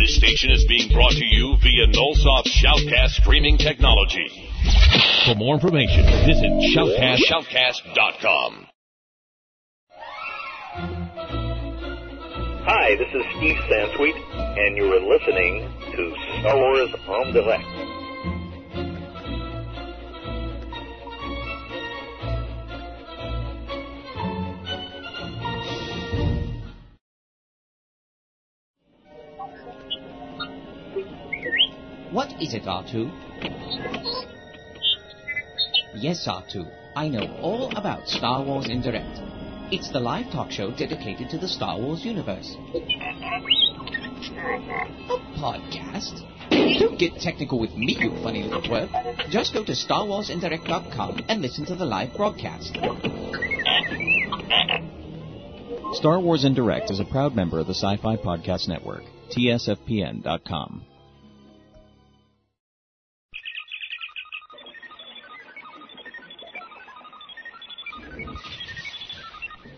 This station is being brought to you via Nullsoft Shoutcast streaming technology. For more information, visit shoutcast, shoutcast.com. Hi, this is Steve Sansweet, and you are listening to Star Wars en direct. What is it, R2? Yes, R2. I know all about Star Wars en Direct. It's the live talk show dedicated to the Star Wars universe. A podcast? Don't get technical with me, you funny little twerp. Just go to StarWarsIndirect.com and listen to the live broadcast. Star Wars en Direct is a proud member of the Sci Fi Podcast Network, TSFPN.com.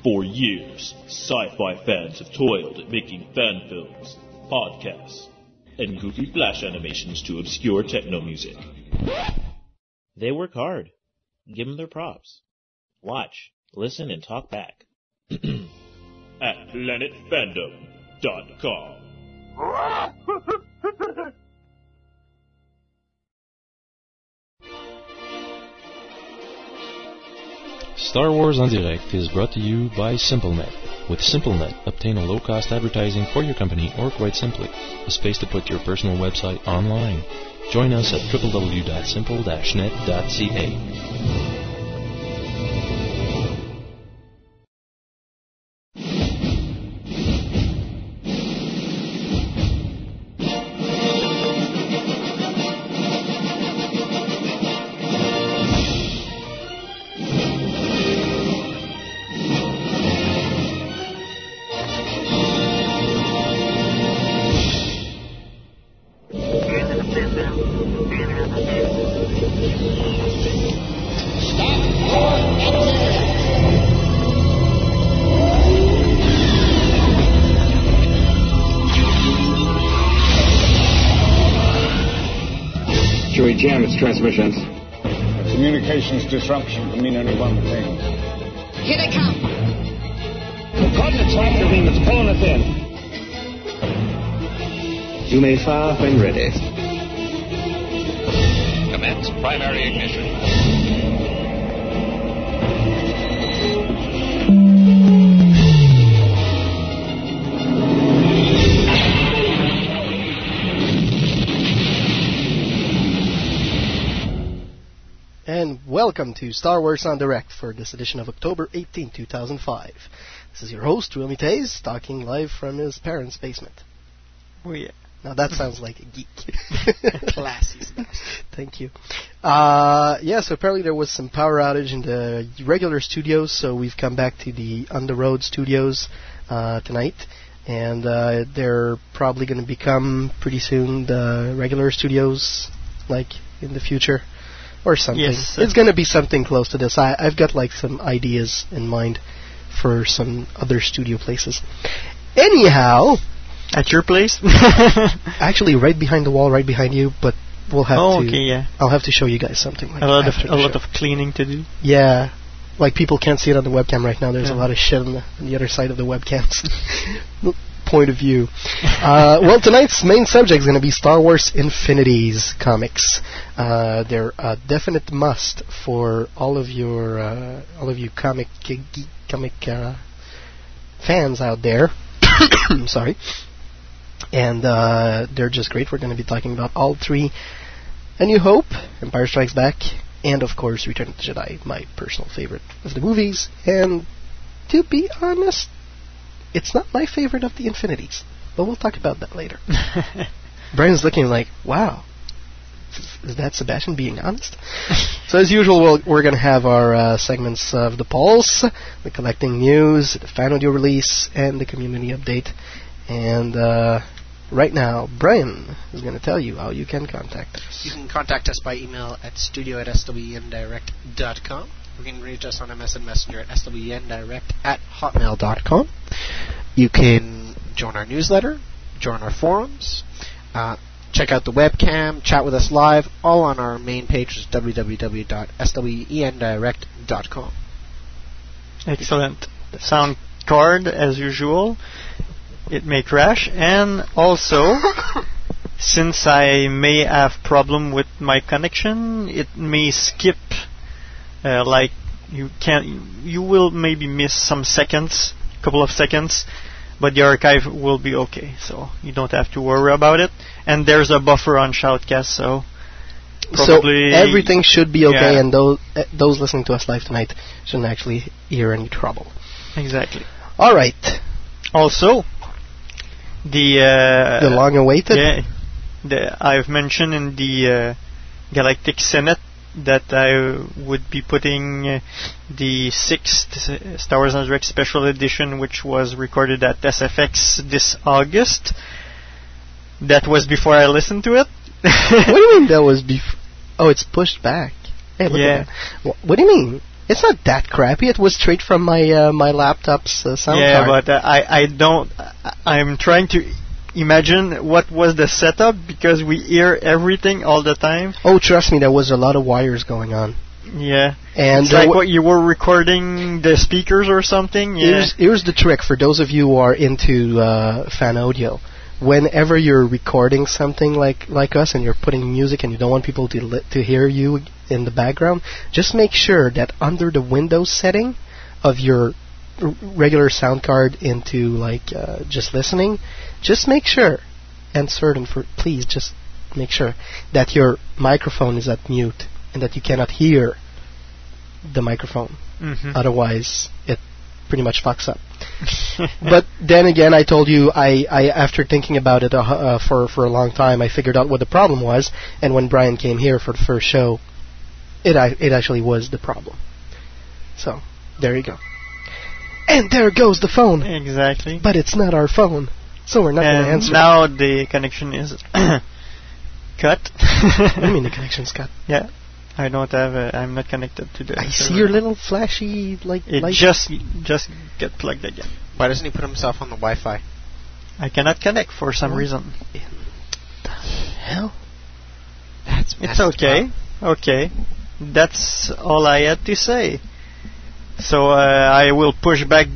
For years, sci-fi fans have toiled at making fan films, podcasts, and goofy flash animations to obscure techno music. They work hard. Give them their props. Watch, listen, and talk back. At planetfandom.com. Star Wars en Direct is brought to you by SimpleNet. With SimpleNet, obtain a low-cost advertising for your company or quite simply, a space to put your personal website online. Join us at www.simple-net.ca. only one thing. Here they come. The coordinates tractor beam that's pulling us in. You may fire when ready. Commence primary ignition. Welcome to Star Wars en Direct for this edition of October 18, 2005. This is your host, Wilmy Taze, talking live from his parents' basement. Oh yeah. Now that sounds like a geek. Classy. Thank you. Uh, yeah, so apparently there was some power outage in the regular studios, so we've come back to the on the road studios uh, tonight, and uh, they're probably going to become pretty soon the regular studios, like in the future, or something. Yes. It's going to be something close to this. I, I've got like some ideas in mind for some other studio places. Anyhow, At your place? actually, right behind the wall, right behind you, but we'll have oh, to. okay, yeah. I'll have to show you guys something like A lot of a lot show. of cleaning to do. Yeah, like people can't see it on the webcam right now. There's a lot of shit on the, on the other side of the webcam's point of view. Uh, well, tonight's main subject is going to be Star Wars Infinities comics. Uh, they're a definite must for all of your uh, all of you comic comic uh, fans out there. Sorry. And uh, they're just great. We're going to be talking about all three A New Hope, Empire Strikes Back, and of course Return of the Jedi, my personal favorite of the movies. And to be honest, it's not my favorite of the Infinities, but we'll talk about that later. Brian's looking like, wow, is that Sebastian being honest? so as usual, we'll, we're going to have our uh, segments of the Pulse, the collecting news, the fan audio release, and the community update. And uh, right now, Brian is going to tell you how you can contact us. You can contact us by email at studio at swindirect.com. You can reach us on MSN Messenger at swindirect at hotmail.com. You can join our newsletter, join our forums, Uh, check out the webcam, chat with us live, all on our main page, which is www.swendirect.com. Excellent. Sound card, as usual. It may crash. And also, since I may have problem with my connection, it may skip, uh, like, you can you will maybe miss some seconds, couple of seconds, but the archive will be okay, so you don't have to worry about it. And there's a buffer on Shoutcast, so probably so everything should be okay, yeah. and those uh, those listening to us live tonight shouldn't actually hear any trouble. Exactly. All right. Also, the uh, the long-awaited. Yeah, the, I've mentioned in the uh, Galactic Senate that I would be putting uh, the sixth Star Wars en Direct Special Edition, which was recorded at SFX this August. That was before I listened to it. what do you mean that was before? Oh, it's pushed back. Hey, Yeah. What do you mean? It's not that crappy. It was straight from my uh, my laptop's uh, sound yeah, card. but uh, I I don't. I'm trying to imagine what was the setup because we hear everything all the time. oh, trust me, there was a lot of wires going on. Yeah, And it's like what you were recording the speakers or something. Yeah. Here's, here's the trick for those of you who are into uh, fan audio. Whenever you're recording something like like us and you're putting music and you don't want people to li- to hear you in the background, just make sure that under the Windows setting of your r- regular sound card into like uh, just listening, just make sure and certain for please just make sure that your microphone is at mute and that you cannot hear the microphone. Mhm. Otherwise, it pretty much fucks up. but then again, I told you, I, I after thinking about it uh, uh, for for a long time, I figured out what the problem was. And when Brian came here for the first show, it I, it actually was the problem. So there you go. And there goes the phone. Exactly. But it's not our phone, so we're not going to and answer. now the connection is cut. I mean the connection's cut? Yeah, I don't have. A, I'm not connected to the. I see your little flashy like It light. just just get plugged again. Why doesn't he put himself on the Wi-Fi? I cannot connect for some What? reason. hell. That's It's okay. Okay, that's all I had to say. So uh, I will push back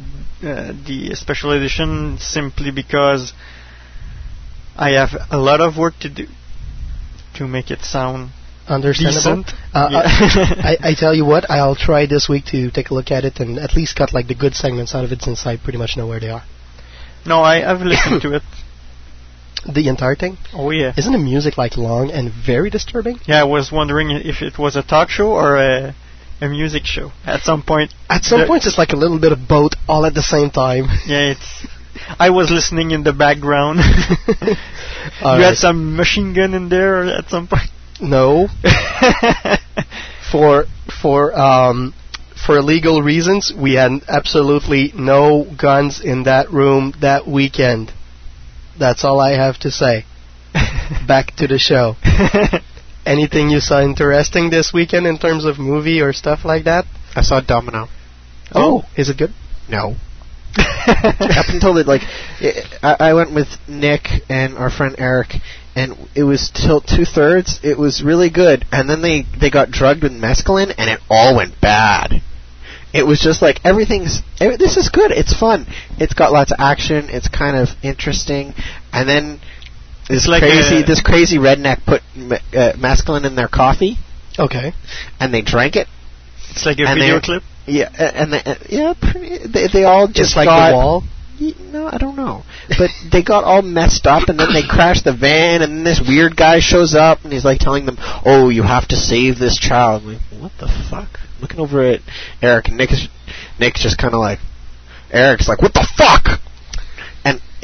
uh, the special edition simply because I have a lot of work to do to make it sound Understandable. Uh, Yeah. I, I tell you what, I'll try this week to take a look at it and at least cut like the good segments out of it since I pretty much know where they are. no, I have listened to it. The entire thing? Oh yeah. Isn't the music like long and very disturbing? Yeah, I was wondering if it was a talk show or a, a music show at some point. At some point, it's like a little bit of both all at the same time. Yeah, it's. I was listening in the background. You right. had some machine gun in there at some point. No, for for um for legal reasons, we had absolutely no guns in that room that weekend. That's all I have to say. Back to the show. Anything you saw interesting this weekend in terms of movie or stuff like that? I saw Domino. Oh, oh. is it good? No. Up until the, like, i I, I went with Nick and our friend Eric, and it was till two thirds. It was really good, and then they they got drugged with mescaline, and it all went bad. It was just like everything's. Every, this is good. It's fun. It's got lots of action. It's kind of interesting, and then this like crazy this crazy redneck put me- uh, mescaline in their coffee, Okay. and they drank it. It's like a And video they're- clip. Yeah, a- and they, uh, yeah, pretty, they they all just Just like got, the wall. No, I don't know. But they got all messed up, and then they crashed the van, and then this weird guy shows up, and he's like telling them, "Oh, you have to save this child." I'm like, what the fuck? Looking over at Eric, and Nick is, Nick's just kind of like, Eric's like, "What the fuck?"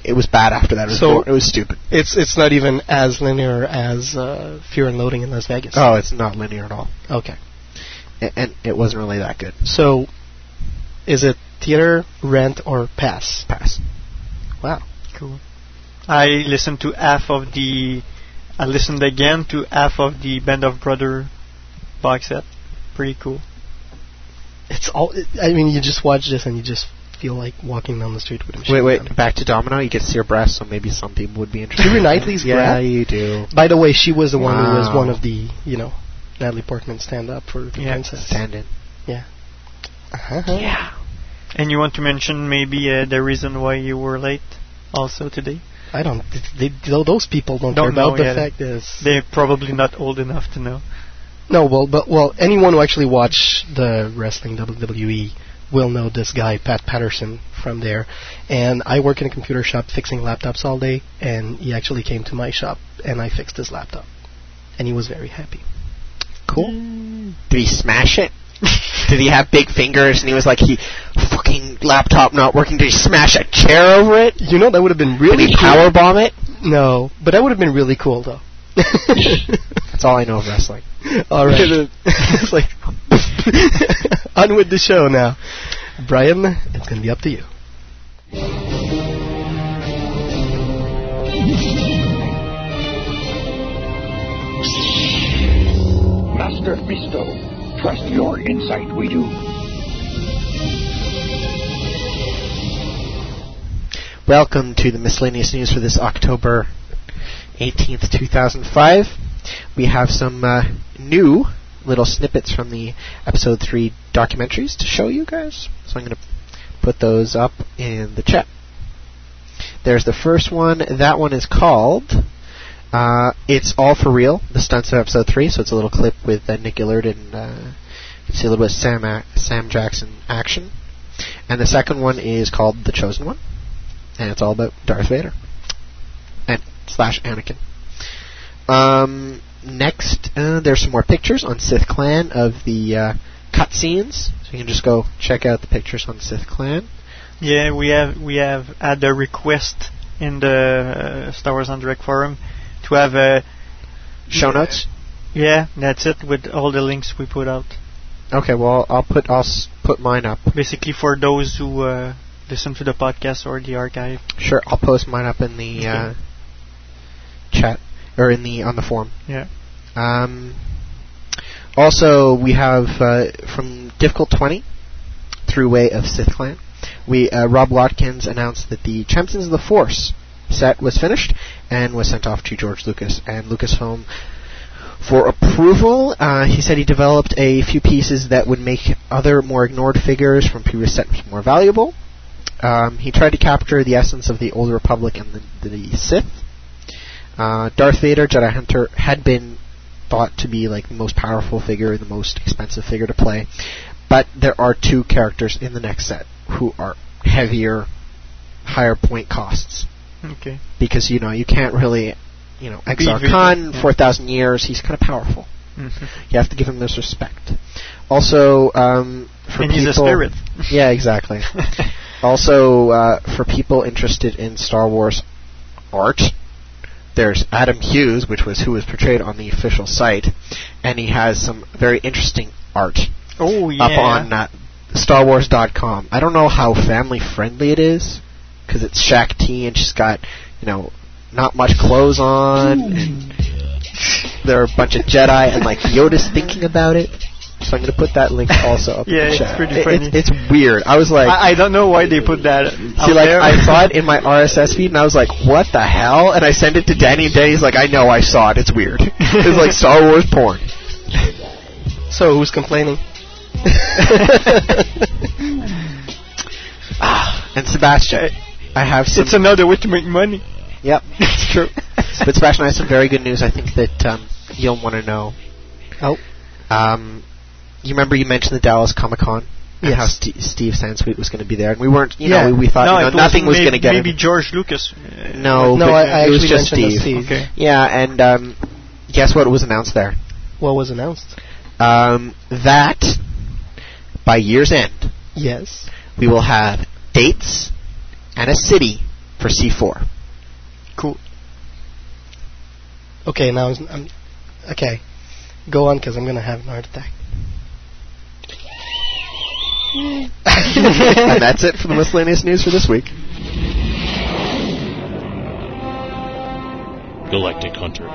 And it was bad after that. It was, So- bor- it was stupid. It's it's not even as linear as uh, Fear and Loathing in Las Vegas. Oh, it's not linear at all, Okay. A- and it wasn't really that good. So, is it theater, rent, or pass? Pass. Wow. Cool. I listened to half of the. I listened again to half of the Band of Brother box set. Pretty cool. It's all. I mean, you just watch this and you just feel like walking down the street with a machine Wait, wait. gun. Back to Domino. You get to see her breasts, so maybe some people would be interested. Keira Knightley's yeah, brat? you do. By the way, she was the one who was Wow. one of the, you know, Natalie Portman stand up for the Yeah. princess. Stand in. Yeah. Uh-huh. Yeah. And you want to mention maybe uh, the reason why you were late also today? I don't. They, they, those people don't, Don't care about know the yet. fact is. They're probably not old enough to know. No, well, but well, anyone who actually watch the wrestling WWE will know this guy, Pat Patterson, from there. And I work in a computer shop fixing laptops all day, and he actually came to my shop, and I fixed his laptop, and he was very happy. Cool. Did he smash it? Did he have big fingers and he was like, he fucking laptop not working? Did he smash a chair over it? You know, that would have been Did really he cool. power bomb it? No, but that would have been really cool, though. That's all I know of wrestling. all right. it's like on with the show now, Brian. It's gonna be up to you. Master Misto, trust your insight, we do. Welcome to the miscellaneous news for this October 18th, 2005. We have some uh, new little snippets from the episode 3 documentaries to show you guys. So I'm going to put those up in the chat. There's the first one. That one is called uh, It's All For Real, the stunts of episode 3. So it's a little clip with uh, Nick Gillard and uh, see a little bit of Sam, Sam Jackson action. And the second one is called The Chosen One and it's all about Darth Vader and slash Anakin. Um, next, uh, there's some more pictures on Sith Clan of the uh, cutscenes, so you can just go check out the pictures on Sith Clan. Yeah, we have we have had a request in the uh, Star Wars en Direct forum to have a Show notes. Yeah, that's it with all the links we put out. Okay, well I'll put I'll s- put mine up. Basically for those who uh, listen to the podcast or the archive. Sure, I'll post mine up in the uh, chat or in the on the forum. Yeah. Um, also, we have uh, from Difficult 20 through Way of Sith Clan. We uh, Rob Watkins announced that the Champions of the Force set was finished and was sent off to George Lucas and Lucasfilm for approval. Uh, he said he developed a few pieces that would make other more ignored figures from previous sets more valuable. Um, he tried to capture the essence of the Old Republic and the, the Sith. Uh, Darth Vader, Jedi Hunter, had been thought to be like the most powerful figure, the most expensive figure to play. But there are two characters in the next set who are heavier, higher point costs Okay. because you know you can't really, you know, Exar Kun yeah. for a thousand years. He's kind of powerful. Mhm. You have to give him this respect. Also, um, for And people, he's a spirit. yeah, exactly. also, uh, for people interested in Star Wars art, there's Adam Hughes, which was who was portrayed on the official site, and he has some very interesting art Oh yeah. up on uh, StarWars.com. I don't know how family friendly it is because it's Shaak Ti and she's got you know not much clothes on, and there are a bunch of Jedi and like Yoda's thinking about it. So I'm gonna put that link also up Yeah, in the it's chat. pretty It- funny. It's, it's weird. I was like, I, I don't know why they put that. see, like I saw it in my RSS feed and I was like, what the hell? And I sent it to Danny and Danny's like, I know, I saw it. It's weird. it's like Star Wars porn. So who's complaining? Ah, and Sebastian, I have some. It's another way to make money. Yep, it's true. but Sebastian, I have some very good news. I think that um, you'll want to know. Oh. Um, you remember you mentioned the Dallas Comic Con? And Yes. how St- Steve Sansweet was going to be there, and we weren't. You Yeah. know, we, we thought no, you know, nothing was going to get maybe him. George Lucas. Uh, No, No, but I- I it was actually just mentioned Steve. Steve. Okay. Yeah, and um, guess what was announced there? What was announced? Um, that by year's end, Yes. we will have dates and a city for C4. Cool. Okay, now I'm, I'm okay. Go on, because I'm gonna have an heart attack. And that's it for the miscellaneous news for this week. Galactic Hunter,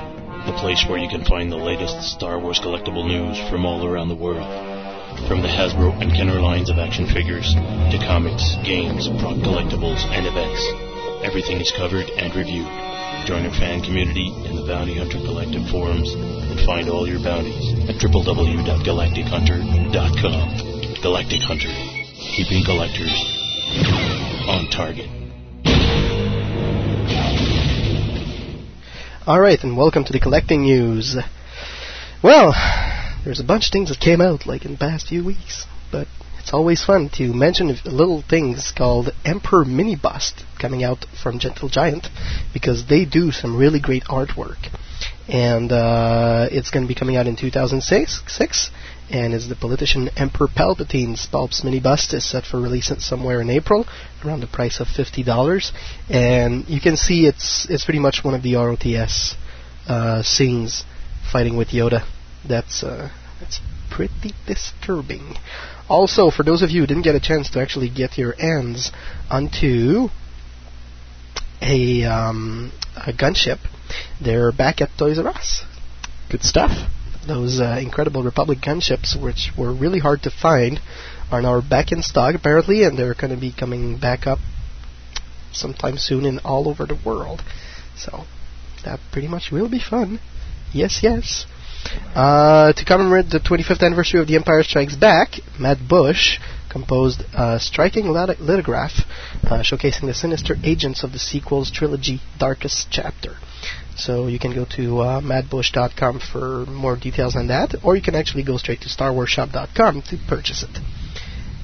the place where you can find the latest Star Wars collectible news from all around the world. From the Hasbro and Kenner lines of action figures to comics, games, prop collectibles, and events, everything is covered and reviewed. Join our fan community in the Bounty Hunter Collective forums and find all your bounties at www.galactichunter.com. Galactic Hunter, keeping collectors on target. All right, and welcome to the collecting news. Well, there's a bunch of things that came out like in the past few weeks, but it's always fun to mention little things called Emperor Mini Bust coming out from Gentle Giant because they do some really great artwork. And uh, it's going to be coming out in 2006, six, and is the politician Emperor Palpatine's Pulps Mini Bust is set for release somewhere in April, around the price of fifty dollars. And you can see it's it's pretty much one of the ROTS uh, scenes fighting with Yoda. That's uh, that's pretty disturbing. Also, for those of you who didn't get a chance to actually get your hands onto a, um, a gunship, they're back at Toys R Us. Good stuff. Those uh, incredible Republic gunships, which were really hard to find, are now back in stock apparently, and they're going to be coming back up sometime soon in all over the world. So that pretty much will be fun. Yes, yes. Uh, to commemorate the 25th anniversary of The Empire Strikes Back, Matt Busch composed a striking lit- lithograph uh, showcasing the sinister agents of the sequel's trilogy, Darkest Chapter. So you can go to uh, mattbusch.com for more details on that, or you can actually go straight to starwarshop.com to purchase it.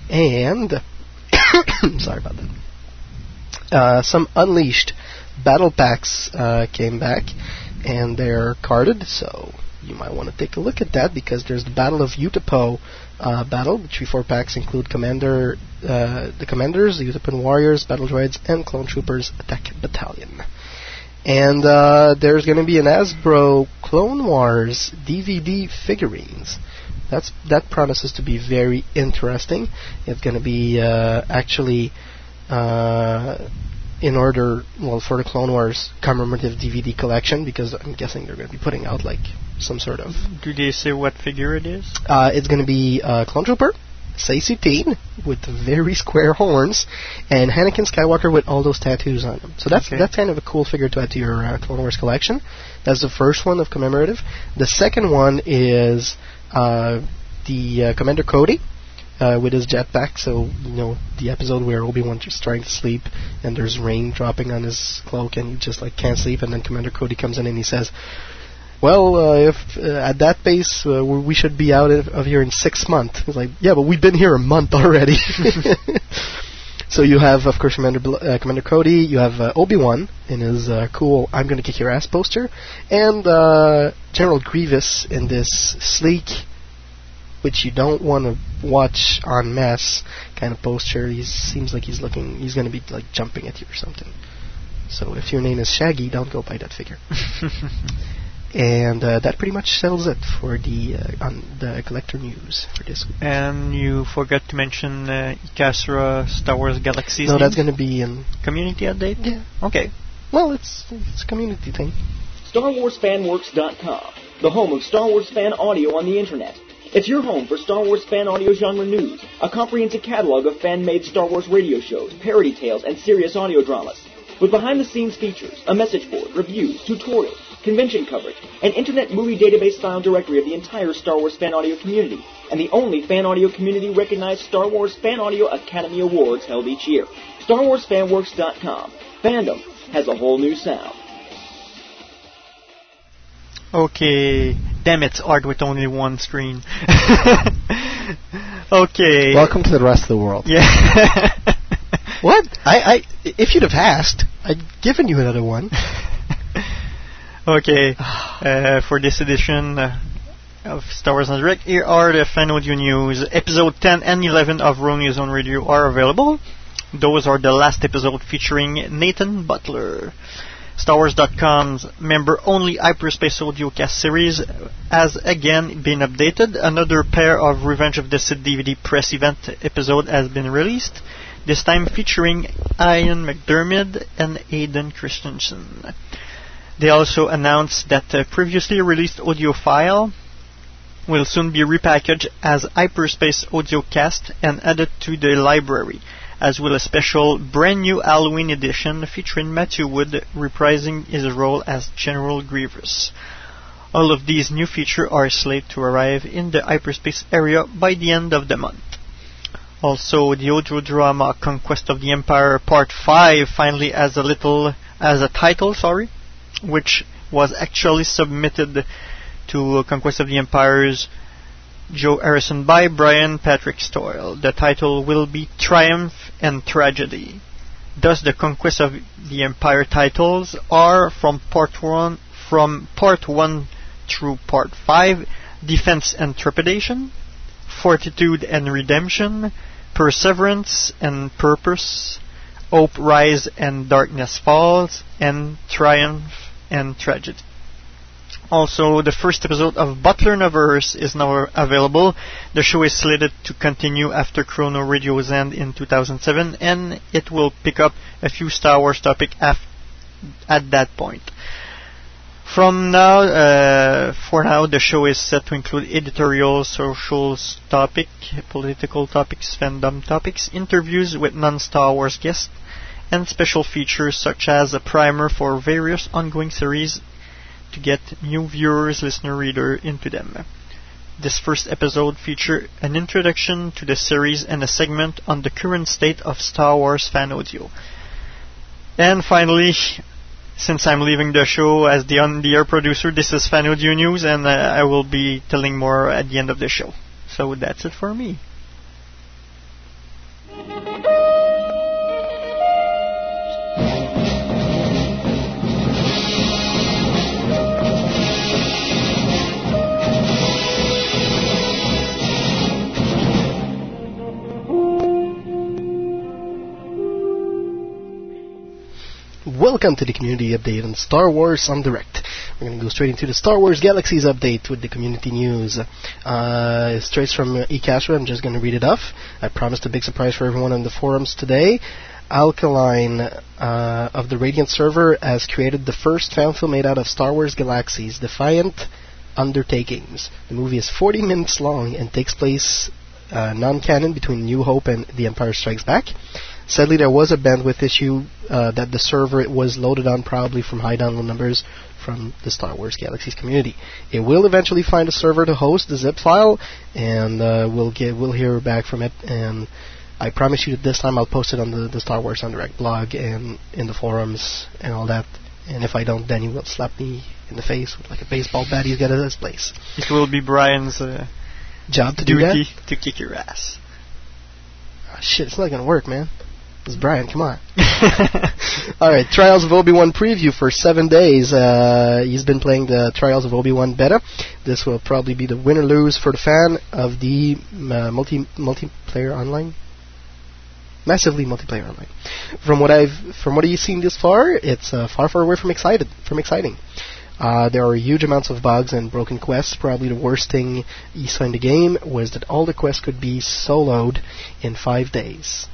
And, sorry about that. Uh, some Unleashed battle packs uh, came back, and they're carded, so you might want to take a look at that because there's the Battle of Utapau uh, battle. The three four packs include Commander, uh, the Commanders, the Utapaun Warriors, Battle Droids, and Clone Troopers Attack Battalion. And uh, there's going to be an Hasbro Clone Wars DVD figurines. That's that promises to be very interesting. It's going to be uh, actually uh, in order, well, for the Clone Wars commemorative DVD collection, because I'm guessing they're going to be putting out like some sort of. Do they say what figure it is? Uh, it's going to be uh, Clone Trooper, Saesee with very square horns, and Anakin Skywalker with all those tattoos on him. So that's Okay. that's kind of a cool figure to add to your uh, Clone Wars collection. That's the first one of commemorative. The second one is uh, the uh, Commander Cody. Uh, with his jetpack, so you know the episode where Obi Wan just trying to sleep, and there's rain dropping on his cloak, and he just like can't sleep, and then Commander Cody comes in and he says, well, uh, if uh, at that pace uh, we should be out of, here in six months. It's like, yeah, but we've been here a month already. so you have, of course, Commander Bl- uh, Commander Cody. You have uh, Obi Wan in his uh, cool "I'm going to kick your ass" poster, and General Grievous in this sleek, which you don't want to watch en masse kind of poster. He seems like he's looking. He's going to be like jumping at you or something. So if your name is Shaggy, don't go by that figure. And uh, that pretty much sells it for the uh, on the collector news for this week. And you forgot to mention uh, Icasra Star Wars Galaxies. No, that's going to be in. community update. Yeah. Okay. Well, it's it's a community thing. StarWarsFanWorks.com, the home of Star Wars fan audio on the internet. It's your home for Star Wars fan audio genre news, a comprehensive catalog of fan-made Star Wars radio shows, parody tales, and serious audio dramas. With behind-the-scenes features, a message board, reviews, tutorials, convention coverage, an internet movie database style directory of the entire Star Wars fan audio community, and the only fan audio community recognized Star Wars Fan Audio Academy Awards held each year. StarWarsFanWorks.com. Fandom has a whole new sound. Okay. Damn it, art with only one screen. okay. Welcome to the rest of the world. Yeah. What? I, I if you'd have asked, I'd given you another one. Okay. Uh, for this edition uh, of Star Wars en Direct, here are the fan audio news. Episode 10 and 11 of Romeo Zone Radio are available. Those are the last episode featuring Nathan Butler. StarWars.com's member-only hyperspace audiocast series has again been updated. Another pair of Revenge of the Sith DVD press event episode has been released. This time featuring Ian McDiarmid and Hayden Christensen. They also announced that the previously released audio file will soon be repackaged as Hyperspace Audiocast and added to the library, as will a special brand new Halloween edition featuring Matthew Wood reprising his role as General Grievous. All of these new features are slated to arrive in the hyperspace area by the end of the month. Also, the audio drama Conquest of the Empire Part 5 finally has a little as a title, sorry, which was actually submitted to Conquest of the Empire's Joe Harrison by Brian Patrick Stoyle. The title will be Triumph and Tragedy. Thus, the Conquest of the Empire titles are from Part 1 from Part 1 through Part 5, Defense and Trepidation, Fortitude and Redemption, Perseverance and Purpose, Hope Rise and Darkness Falls, and Triumph and Tragedy. Also, the first episode of Butler Neverse is now available. The show is slated to continue after Chrono Radio's end in 2007, and it will pick up a few Star Wars topics at that point. From now, uh, for now, the show is set to include editorial, social topic, political topics, fandom topics, interviews with non-Star Wars guests, and special features such as a primer for various ongoing series to get new viewers, listener, reader into them. This first episode featured an introduction to the series and a segment on the current state of Star Wars fan audio. And finally, since I'm leaving the show as the on-the-air producer, this is Fan Audio News, and uh, I will be telling more at the end of the show. So that's it for me. Welcome to the community update on Star Wars en Direct. We're going to go straight into the Star Wars Galaxies update with the community news. Uh, straight from uh, I'm just going to read it off. I promised a big surprise for everyone on the forums today. Alkaline uh, of the Radiant server has created the first fan film made out of Star Wars Galaxies, Defiant Undertakings. The movie is 40 minutes long and takes place uh, non-canon between New Hope and The Empire Strikes Back. Sadly, there was a bandwidth issue uh, that the server was loaded on probably from high download numbers from the Star Wars Galaxies community. It will eventually find a server to host the zip file, and uh, we'll get we'll hear back from it. And I promise you that this time I'll post it on the, the Star Wars en Direct blog and in the forums and all that. And if I don't, then he will slap me in the face with like a baseball bat he's got at his place. It will be Brian's uh, job to do that. to kick your ass. Oh, shit, it's not gonna work, man. It's Brian, come on. Alright, Trials of Obi-Wan preview for seven days. Uh, he's been playing the Trials of Obi-Wan beta. This will probably be the win or lose for the fan of the uh, multi multiplayer online. Massively multiplayer online. From what I've from what you've seen this far, it's uh, far far away from excited from exciting. Uh, there are huge amounts of bugs and broken quests. Probably the worst thing you saw in the game was that all the quests could be soloed in five days.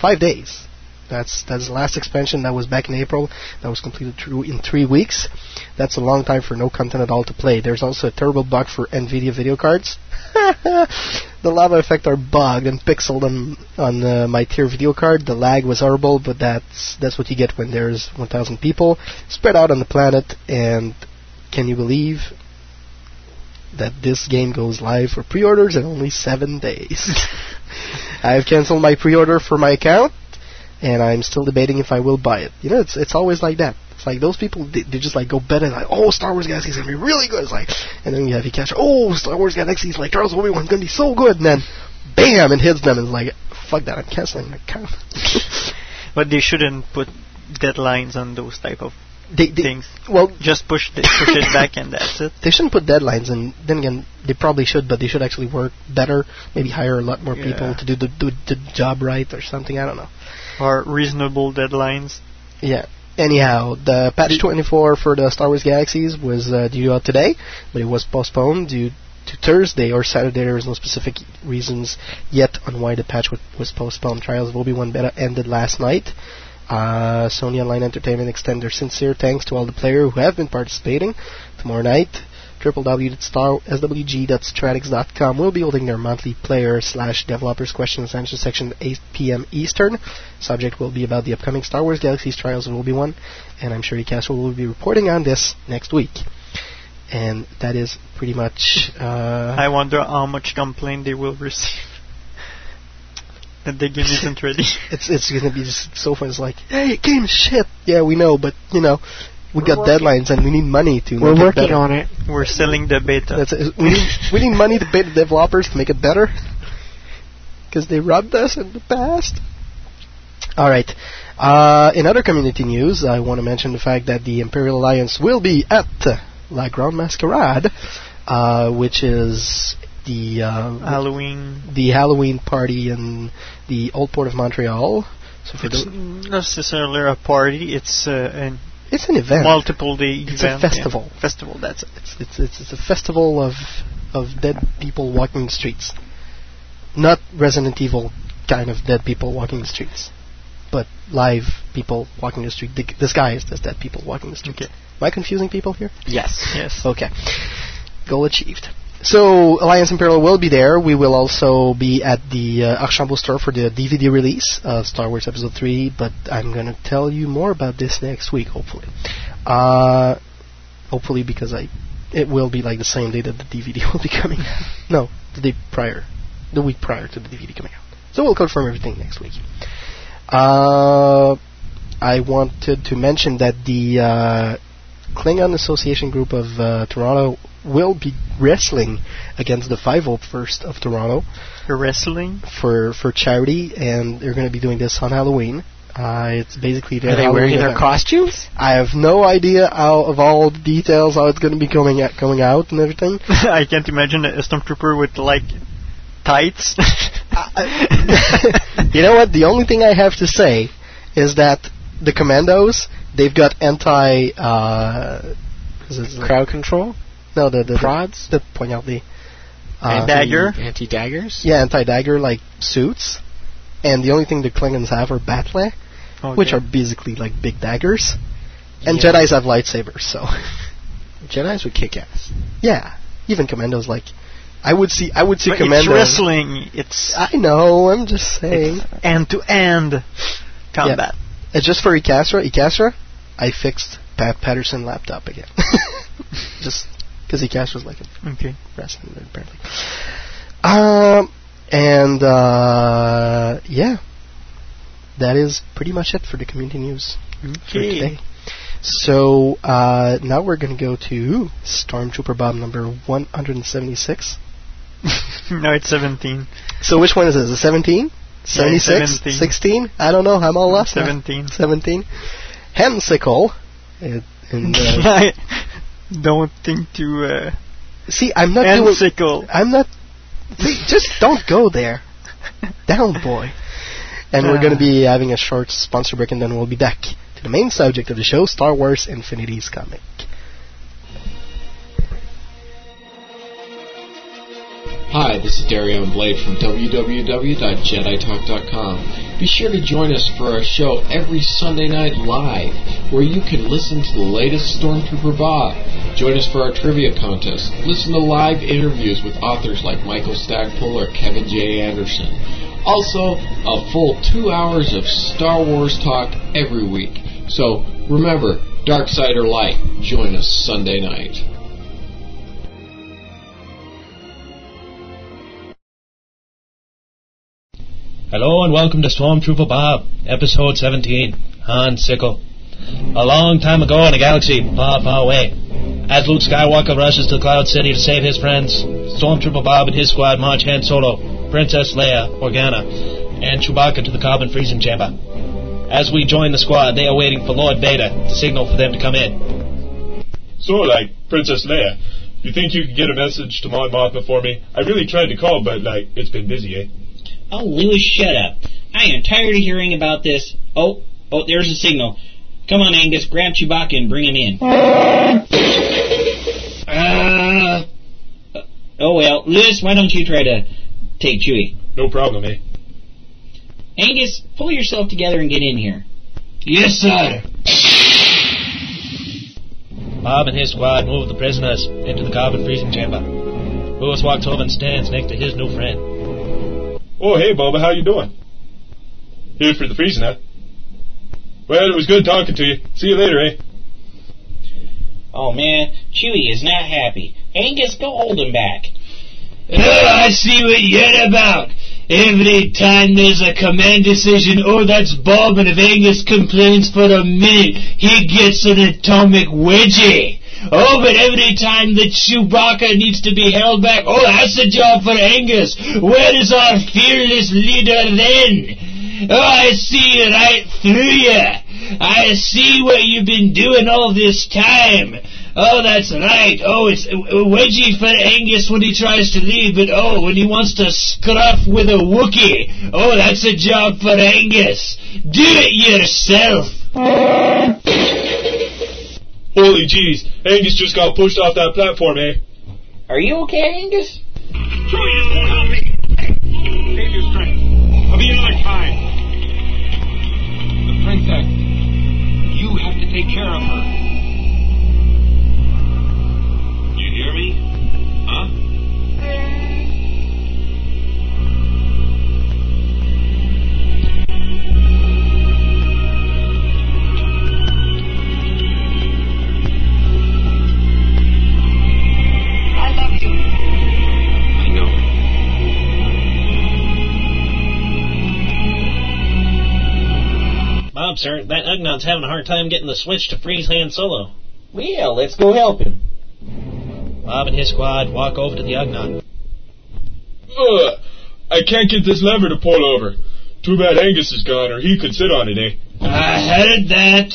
Five days. That's that's the last expansion that was back in April. That was completed through in three weeks. That's a long time for no content at all to play. There's also a terrible bug for NVIDIA video cards. the lava effect are bugged and pixeled on on uh, my tier video card. The lag was horrible, but that's that's what you get when there's 1,000 people spread out on the planet. And can you believe that this game goes live for pre-orders in only seven days? I've canceled my pre-order for my account, and I'm still debating if I will buy it. You know, it's it's always like that. It's like those people they, they just like go bet it like, oh, Star Wars Galaxy is gonna be really good. It's like, and then you have you catch, oh, Star Wars Galaxy is like Trials Obi Wan's gonna be so good, and then, bam, it hits them, and it's like, fuck that, I'm canceling my account. But they shouldn't put deadlines on those type of they, they, things. Well, just push the, push it back, and that's it. They shouldn't put deadlines, and then again, they probably should, but they should actually work better. Maybe hire a lot more Yeah. people to do the, do the job right or something. I don't know. Or reasonable deadlines. Yeah. Anyhow, the patch 24 for the Star Wars Galaxies was uh, due out today, but it was postponed due to Thursday or Saturday. There is no specific reasons yet on why the patch was postponed. Trials of Obi-Wan Beta ended last night. Uh, Sony Online Entertainment extend their sincere thanks to all the players who have been participating. Tomorrow night, www.swg.stratics.com will be holding their monthly player slash developers questions and answer section at 8 p.m. Eastern. Subject will be about the upcoming Star Wars Galaxies Trials of Obi-Wan, and I'm sure Ecastro will be reporting on this next week. And that is pretty much. Uh, I wonder how much complaint they will receive. That the game isn't ready. it's it's gonna be just so fun. It's like, hey, game shit. Yeah, we know, but you know, we got working. deadlines and we need money to. We're make working it on it. We're selling the beta. That's it. We need we need money to pay the developers to make it better. Because they robbed us in the past. All right. Uh, in other community news, I want to mention the fact that the Imperial Alliance will be at La Grande Masquerade, uh, which is the uh, Halloween. the Halloween party in the Old Port of Montreal. So for It's not necessarily a party. It's uh, an it's an event. multiple day It's event. a festival. Yeah. Festival. That's it. It's, it's it's it's a festival of of dead people walking the streets. Not Resident Evil kind of dead people walking the streets, but live people walking the street, disguised as dead people walking the streets. Am I confusing people here? Yes. Yes. Okay. Goal achieved. So Alliance Imperial will be there. We will also be at the uh, Archambault store for the DVD release of Star Wars Episode 3, but I'm going to tell you more about this next week, hopefully. Uh, hopefully because I, it will be like the same day that the DVD will be coming. out. no, the day prior, the week prior to the DVD coming out. So we'll confirm everything next week. Uh, I wanted to mention that the uh, Klingon Association group of uh, Toronto will be wrestling against the 501st of Toronto You're wrestling. for for charity, and they're going to be doing this on Halloween. Uh, it's basically their Are they Halloween wearing their event. costumes? I have no idea how, of all the details how it's going to be coming out, coming out and everything. I can't imagine a stormtrooper with like tights. you know what? The only thing I have to say is that the commandos they've got anti uh, is it like- Crowd control? No the the Prods? the, the poignardi uh, And dagger? Anti daggers? yeah anti dagger like suits, and the only thing the Klingons have are bat'leth, which Okay. are basically like big daggers, and Yeah. Jedi's have lightsabers. So Jedi's would kick ass. yeah, even commandos like I would see I would see But it's wrestling. It's I know. I'm just saying. end to end combat. It's just for Ecastra. Ecastra, I fixed Pat Patterson laptop again. just because he cast was like a Okay. wrestling apparently. Um, and uh, yeah, that is pretty much it for the community news for Okay. today. So uh, now we're going to go to Stormtrooper Bob number 176. no, it's 17. So which one is this? The 17? 76? 17. 16? I don't know. I'm all lost. now. 17. 17. Hensicle. And, uh, I don't think to uh, see, I'm not doing. I'm not. See, just don't go there. Down, boy. And we're going to be having a short sponsor break, and then we'll be back to the main subject of the show: Star Wars Infinity's comic. Hi, this is Darion Blade from www.jeditalk.com. Be sure to join us for our show every Sunday night live, where you can listen to the latest Stormtrooper Bob. Join us for our trivia contest. Listen to live interviews with authors like Michael Stackpole or Kevin J. Anderson. Also, a full two hours of Star Wars talk every week. So remember, dark side or light, join us Sunday night. Hello and welcome to Stormtrooper Bob, episode 17, Han Sickle. A long time ago in a galaxy far, far away, as Luke Skywalker rushes to Cloud City to save his friends, Stormtrooper Bob and his squad march Han Solo, Princess Leia, Organa, and Chewbacca to the carbon freezing chamber. As we join the squad, they are waiting for Lord Vader to signal for them to come in. So, like, Princess Leia, you think you could get a message to Mon Mothma for me? I really tried to call, but, like, it's been busy, eh? Oh, Lewis, shut up. I am tired of hearing about this. Oh, oh, there's a signal. Come on, Angus, grab Chewbacca and bring him in. Uh, oh well, Lewis, why don't you try to take Chewie? No problem, eh? Angus, pull yourself together and get in here. Yes, sir. Bob and his squad move the prisoners into the carbon freezing chamber. Lewis walks over and stands next to his new friend. Oh, hey, Boba, how you doing? Here for the freezing, huh? Well, it was good talking to you. See you later, eh? Oh man, Chewie is not happy. Angus, go hold him back. Oh, I see what you're about. Every time there's a command decision, oh, that's Bob, and if Angus complains for a minute, he gets an atomic wedgie. Oh, but every time that Chewbacca needs to be held back, oh, that's a job for Angus. Where is our fearless leader then? Oh, I see right through you. I see what you've been doing all this time. Oh, that's right. Oh, it's wedgie for Angus when he tries to leave, but oh, when he wants to scruff with a Wookiee, oh, that's a job for Angus. Do it yourself. Holy jeez, Angus just got pushed off that platform, eh? Are you okay, Angus? Chewie, this won't help me. Save your strength. I'll be another time. The princess. You have to take care of her. Sir, that Ugnaught's having a hard time getting the switch to freeze Han Solo. Well, let's go help him. Bob and his squad walk over to the Ugnaught. Ugh, I can't get this lever to pull over. Too bad Angus is gone, or he could sit on it, eh? I heard that.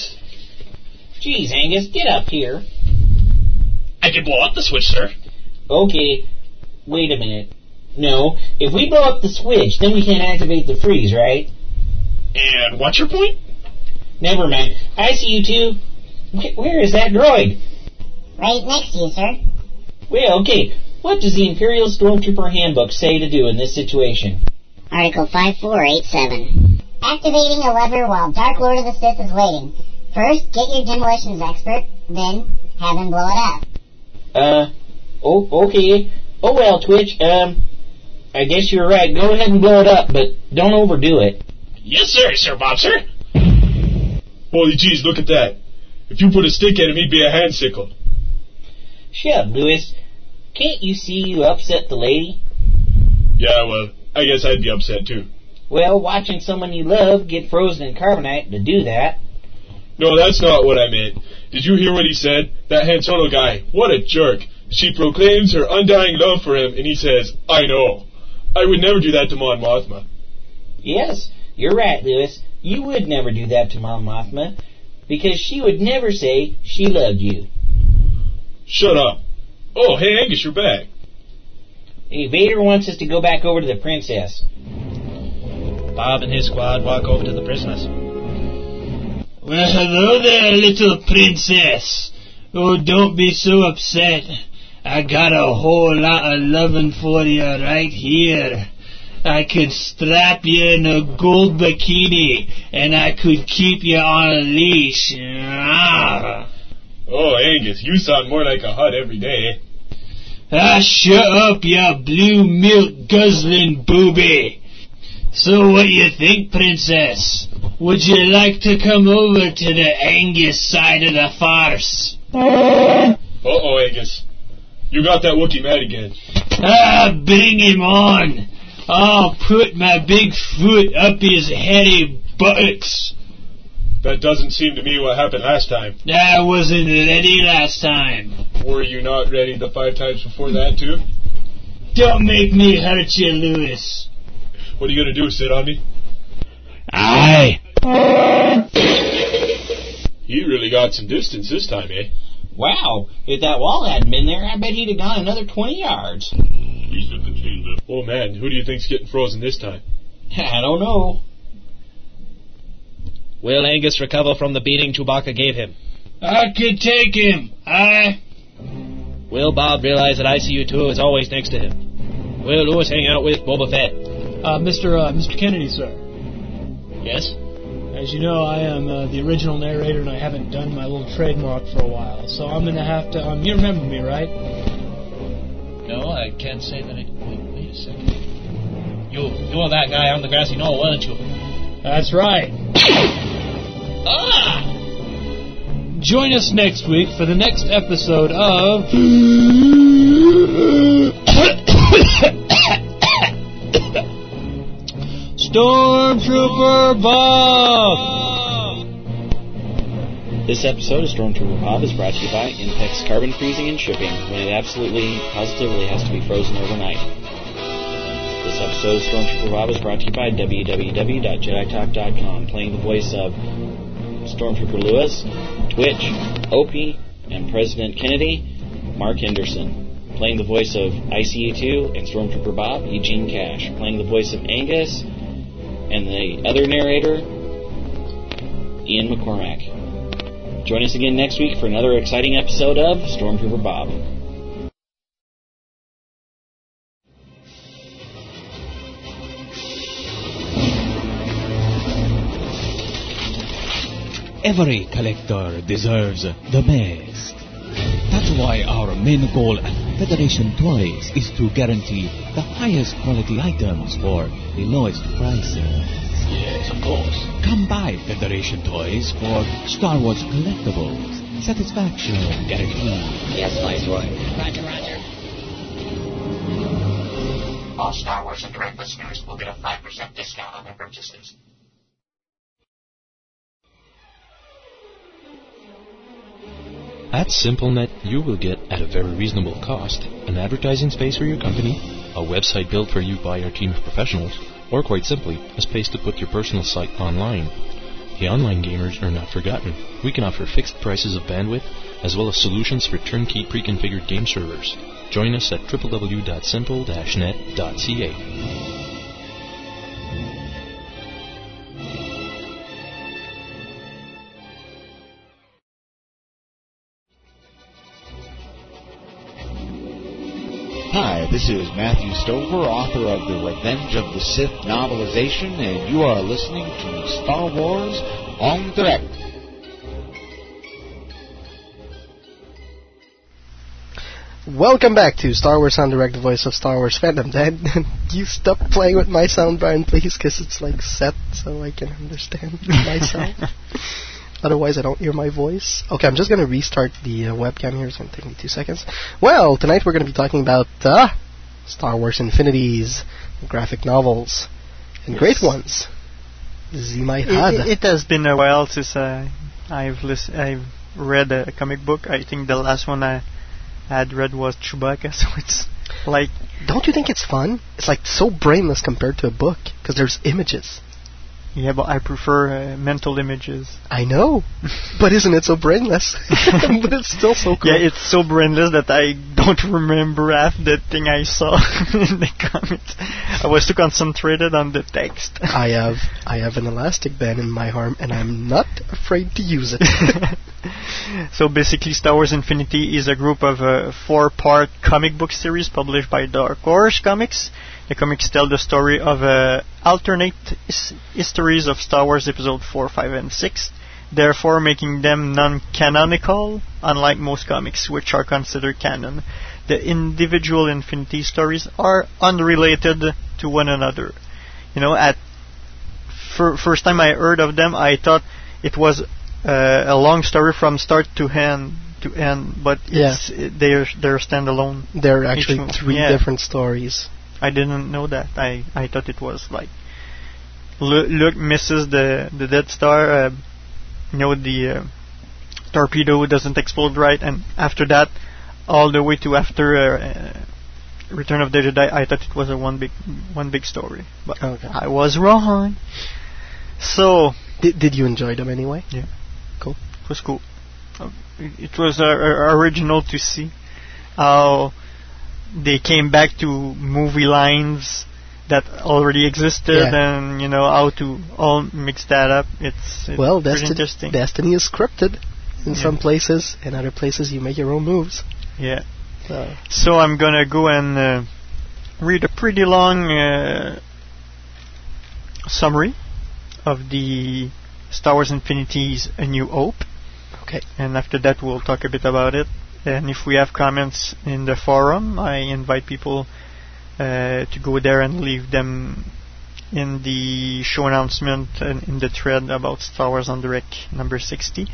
Jeez, Angus, get up here. I can blow up the switch, sir. Okay, wait a minute. No, if we blow up the switch, then we can't activate the freeze, right? And what's your point? Never mind. I see you two. Wh- Where is that droid? Right next to you, sir. Well, okay. What does the Imperial Stormtrooper Handbook say to do in this situation? Article 5487. Activating a lever while Dark Lord of the Sith is waiting. First, get your demolitions expert, then have him blow it up. Uh, oh, okay. Oh well, Twitch, um, I guess you're right. Go ahead and blow it up, but don't overdo it. Yes, sir, Sir Bob, sir. Holy jeez, look at that. If you put a stick at him, he'd be a hand sickle. Shut up, Lewis. Can't you see you upset the lady? Yeah, well, I guess I'd be upset too. Well, watching someone you love get frozen in carbonite to do that. No, that's not what I meant. Did you hear what he said? That Han Solo guy, what a jerk. She proclaims her undying love for him, and he says, I know. I would never do that to Mon Mothma. Yes, you're right, Lewis. You would never do that to Mon Mothma, because she would never say she loved you. Shut up. Oh, hey Angus, you're back. Hey, Vader wants us to go back over to the princess. Bob and his squad walk over to the prisoners. Well, hello there, little princess. Oh, don't be so upset. I got a whole lot of loving for you right here. I could strap you in a gold bikini, and I could keep you on a leash. Oh, Angus, you sound more like a Hutt every day. ah shut up, you blue milk guzzling booby. So what you think, princess? Would you like to come over to the Angus side of the farce? Uh-oh, Angus. You got that Wookiee mad again. Ah, bring him on. I'll put my big foot up his hairy buttocks. That doesn't seem to me what happened last time. I wasn't ready last time. Were you not ready the five times before that, too? Don't make me hurt you, Lewis. What are you gonna do, sit on me? Aye. He really got some distance this time, eh? Wow, if that wall hadn't been there, I bet he'd have gone another 20 yards. Oh man, who do you think's getting frozen this time? I don't know. Will Angus recover from the beating Chewbacca gave him? I could take him. I. Will Bob realize that ICU-2 is always next to him? Will Lewis hang out with Boba Fett? Uh, Mr. Uh, Mr. Kennedy, sir. Yes? As you know, I am uh, the original narrator, and I haven't done my little trademark for a while. So I'm gonna have to. Um, you remember me, right? No, I can't say that I. Wait, wait a second. You, you were that guy on the grassy knoll, weren't you? That's right. Ah! Join us next week for the next episode of. Stormtrooper Bob! This episode of Stormtrooper Bob is brought to you by Impex Carbon Freezing and Shipping, when it absolutely, positively has to be frozen overnight. This episode of Stormtrooper Bob is brought to you by www.jeditalk.com, playing the voice of Stormtrooper Lewis, Twitch, Opie, and President Kennedy, Mark Henderson. Playing the voice of ICU2 and Stormtrooper Bob, Eugene Cash. Playing the voice of Angus and the other narrator, Ian McCormack. Join us again next week for another exciting episode of Stormtrooper Bob. Every collector deserves the best. That's why our main goal at Federation Toys is to guarantee the highest quality items for the lowest prices. Yes, of course. Come by Federation Toys for Star Wars collectibles. Satisfaction guaranteed. Yes, Viceroy. Roger, roger. All Star Wars en Direct listeners will get a 5% discount on their purchases. At SimpleNet, you will get, at a very reasonable cost, an advertising space for your company, a website built for you by our team of professionals, or quite simply, a space to put your personal site online. The online gamers are not forgotten. We can offer fixed prices of bandwidth, as well as solutions for turnkey pre-configured game servers. Join us at www.simple-net.ca. this is Matthew Stover, author of The Revenge of the Sith novelization, and you are listening to Star Wars en Direct. Welcome back to Star Wars en Direct, the voice of Star Wars fandom. Dad, you stop playing with my sound, Brian, please, because it's like set so I can understand myself. Otherwise, I don't hear my voice. Okay, I'm just going to restart the uh, webcam here. It's going to take me two seconds. Well, tonight we're going to be talking about uh, Star Wars Infinities, graphic novels, and Yes. great ones. Z my had. It, it, it has been a while since uh, I've lis- I've read a comic book. I think the last one I had read was Chewbacca, so it's like Don't you think it's fun? It's like so brainless compared to a book because there's images. Yeah, but I prefer uh, mental images. I know, but isn't it so brainless? but it's still so cool. Yeah, it's so brainless that I don't remember half the thing I saw in the comics. I was too concentrated on the text. I have I have an elastic band in my arm, and I'm not afraid to use it. so basically, Star Wars Infinities is a group of uh, four-part comic book series published by Dark Horse Comics. The comics tell the story of uh, alternate his- histories of Star Wars Episode 4, 5, and 6, therefore making them non-canonical, unlike most comics, which are considered canon. The individual Infinity stories are unrelated to one another. You know, at fir- first time I heard of them, I thought it was uh, a long story from start to end to end, but Yeah. it's they're they're standalone. They're actually three yeah. different stories. I didn't know that. I I thought it was like Lu- Luke misses the the Death Star. Uh, you know the uh, torpedo doesn't explode right, and after that, all the way to after uh, uh, Return of the Jedi, I thought it was a one big one big story, but Okay. I was wrong. So Did did you enjoy them anyway? Yeah. Cool. it was cool. Uh, it it was uh, uh, original to see how they came back to movie lines that already existed, Yeah. and you know how to all mix that up. It's, it's Well, pretty Desti- interesting. Destiny is scripted in Yeah. some places, in other places you make your own moves. Yeah. So So I'm gonna go and uh, read a pretty long uh, summary of the Star Wars Infinities A New Hope. Okay. And after that, we'll talk a bit about it. And if we have comments in the forum, I invite people uh, to go there and leave them in the show announcement and in the thread about Star Wars en Direct number 60.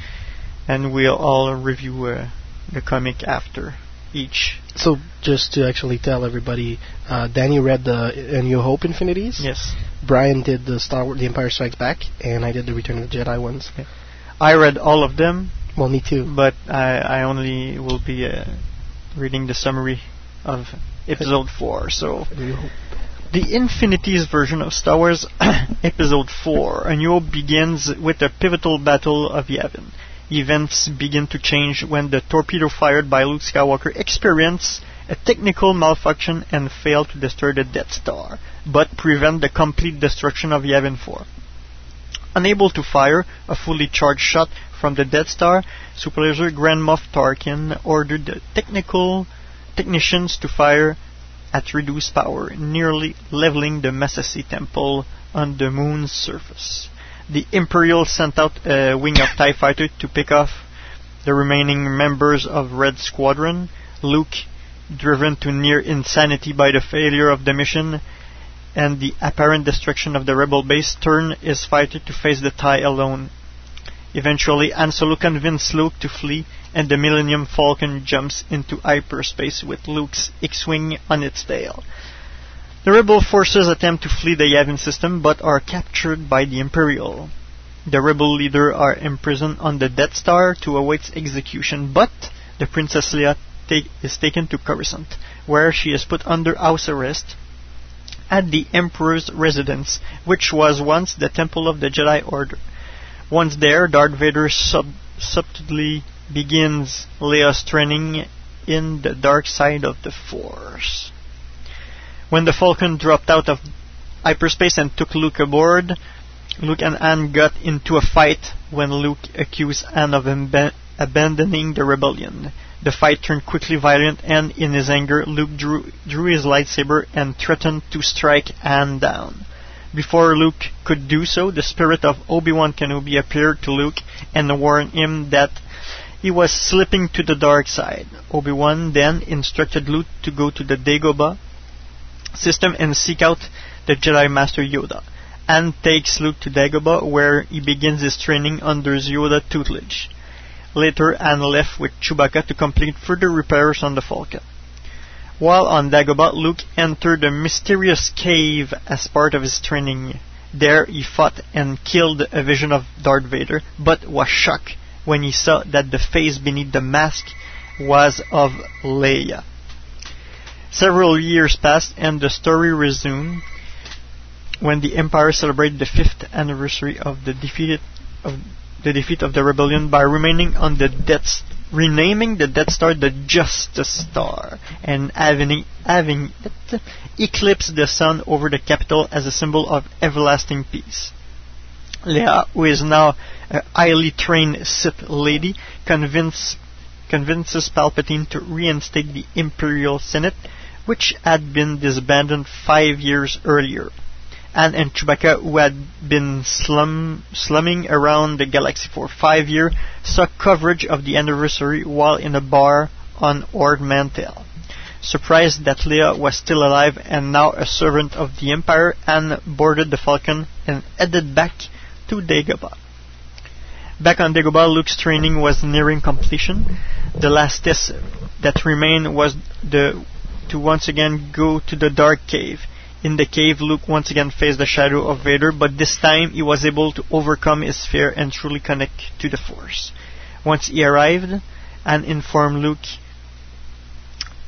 And we'll all review uh, the comic after each. So just to actually tell everybody, uh, Danny read the A New Hope Infinities. Yes. Brian did the Star Wars, The Empire Strikes Back, and I did the Return of the Jedi ones. I read all of them. Well, me too. But I, I only will be uh, reading the summary of episode 4. So, the Infinities version of Star Wars Episode 4 A New Hope begins with the pivotal Battle of Yavin. Events begin to change when the torpedo fired by Luke Skywalker experience a technical malfunction and fail to destroy the Death Star, but prevent the complete destruction of Yavin 4. Unable to fire a fully charged shot from the Death Star, Supervisor Grand Moff Tarkin ordered the technical technicians to fire at reduced power, nearly leveling the Massassi Temple on the moon's surface. The Imperial sent out a wing of TIE fighter to pick off the remaining members of Red Squadron. Luke, driven to near insanity by the failure of the mission and the apparent destruction of the rebel base, turned his fighter to face the TIE alone. Eventually, Han Solo convinced Luke to flee, and the Millennium Falcon jumps into hyperspace with Luke's X-wing on its tail. The rebel forces attempt to flee the Yavin system, but are captured by the Imperial. The rebel leader are imprisoned on the Death Star to await execution, but the Princess Leia take, is taken to Coruscant, where she is put under house arrest at the Emperor's residence, which was once the Temple of the Jedi Order. Once there, Darth Vader sub- subtly begins Leia's training in the dark side of the Force. When the Falcon dropped out of hyperspace and took Luke aboard, Luke and Han got into a fight when Luke accused Han of abandoning the rebellion. The fight turned quickly violent, and in his anger, Luke drew, drew his lightsaber and threatened to strike Han down. Before Luke could do so, the spirit of Obi-Wan Kenobi appeared to Luke and warned him that he was slipping to the dark side. Obi-Wan then instructed Luke to go to the Dagobah system and seek out the Jedi Master Yoda. Han takes Luke to Dagobah, where he begins his training under Yoda's tutelage. Later, Han left with Chewbacca to complete further repairs on the Falcon. While on Dagobah, Luke entered a mysterious cave as part of his training. There he fought and killed a vision of Darth Vader, but was shocked when he saw that the face beneath the mask was of Leia. Several years passed and the story resumed when the Empire celebrated the fifth anniversary of the defeated of the defeat of the rebellion by remaining on the Death renaming the Death Star the Justice Star and having, having it eclipse the sun over the capital as a symbol of everlasting peace. Leia, who is now a highly trained Sith lady, convince, convinces Palpatine to reinstate the Imperial Senate, which had been disbanded five years earlier. Han and Chewbacca, who had been slum, slumming around the galaxy for five years, saw coverage of the anniversary while in a bar on Ord Mantell. Surprised that Leia was still alive and now a servant of the Empire, Han boarded the Falcon and headed back to Dagobah. Back on Dagobah, Luke's training was nearing completion. The last test that remained was the to once again go to the Dark Cave. In the cave, Luke once again faced the shadow of Vader, but this time he was able to overcome his fear and truly connect to the Force. Once he arrived, and informed Luke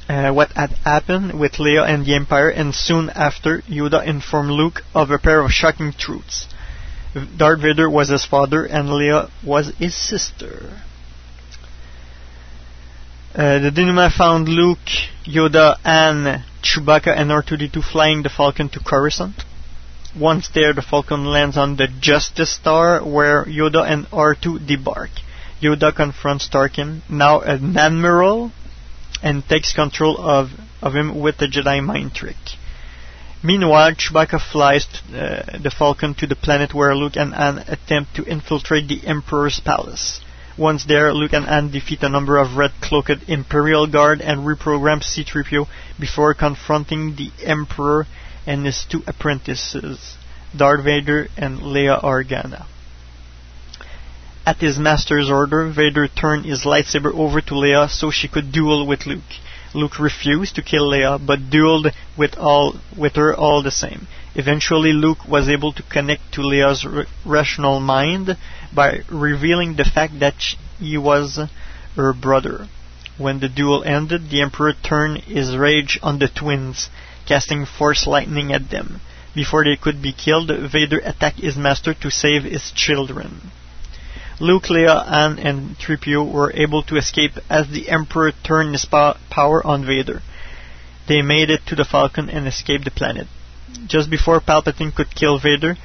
uh, what had happened with Leia and the Empire, and soon after, Yoda informed Luke of a pair of shocking truths. Darth Vader was his father, and Leia was his sister. Uh, the denouement found Luke, Yoda, and Chewbacca and R2-D2 flying the Falcon to Coruscant. Once there, the Falcon lands on the Justice Star, where Yoda and R2 debark. Yoda confronts Tarkin, now an admiral, and takes control of, of him with the Jedi mind trick. Meanwhile, Chewbacca flies uh, the Falcon to the planet where Luke and Han attempt to infiltrate the Emperor's palace. Once there, Luke and Han defeat a number of red-cloaked Imperial Guard and reprogram C-3PO before confronting the Emperor and his two apprentices, Darth Vader and Leia Organa. At his master's order, Vader turned his lightsaber over to Leia so she could duel with Luke. Luke refused to kill Leia, but dueled with all with her all the same. Eventually, Luke was able to connect to Leia's rational mind by revealing the fact that he was her brother. When the duel ended, the Emperor turned his rage on the twins, casting Force lightning at them. Before they could be killed, Vader attacked his master to save his children. Luke, Leia, Han, and 3PO were able to escape as the Emperor turned his po- power on Vader. They made it to the Falcon and escaped the planet. Just before Palpatine could kill Vader,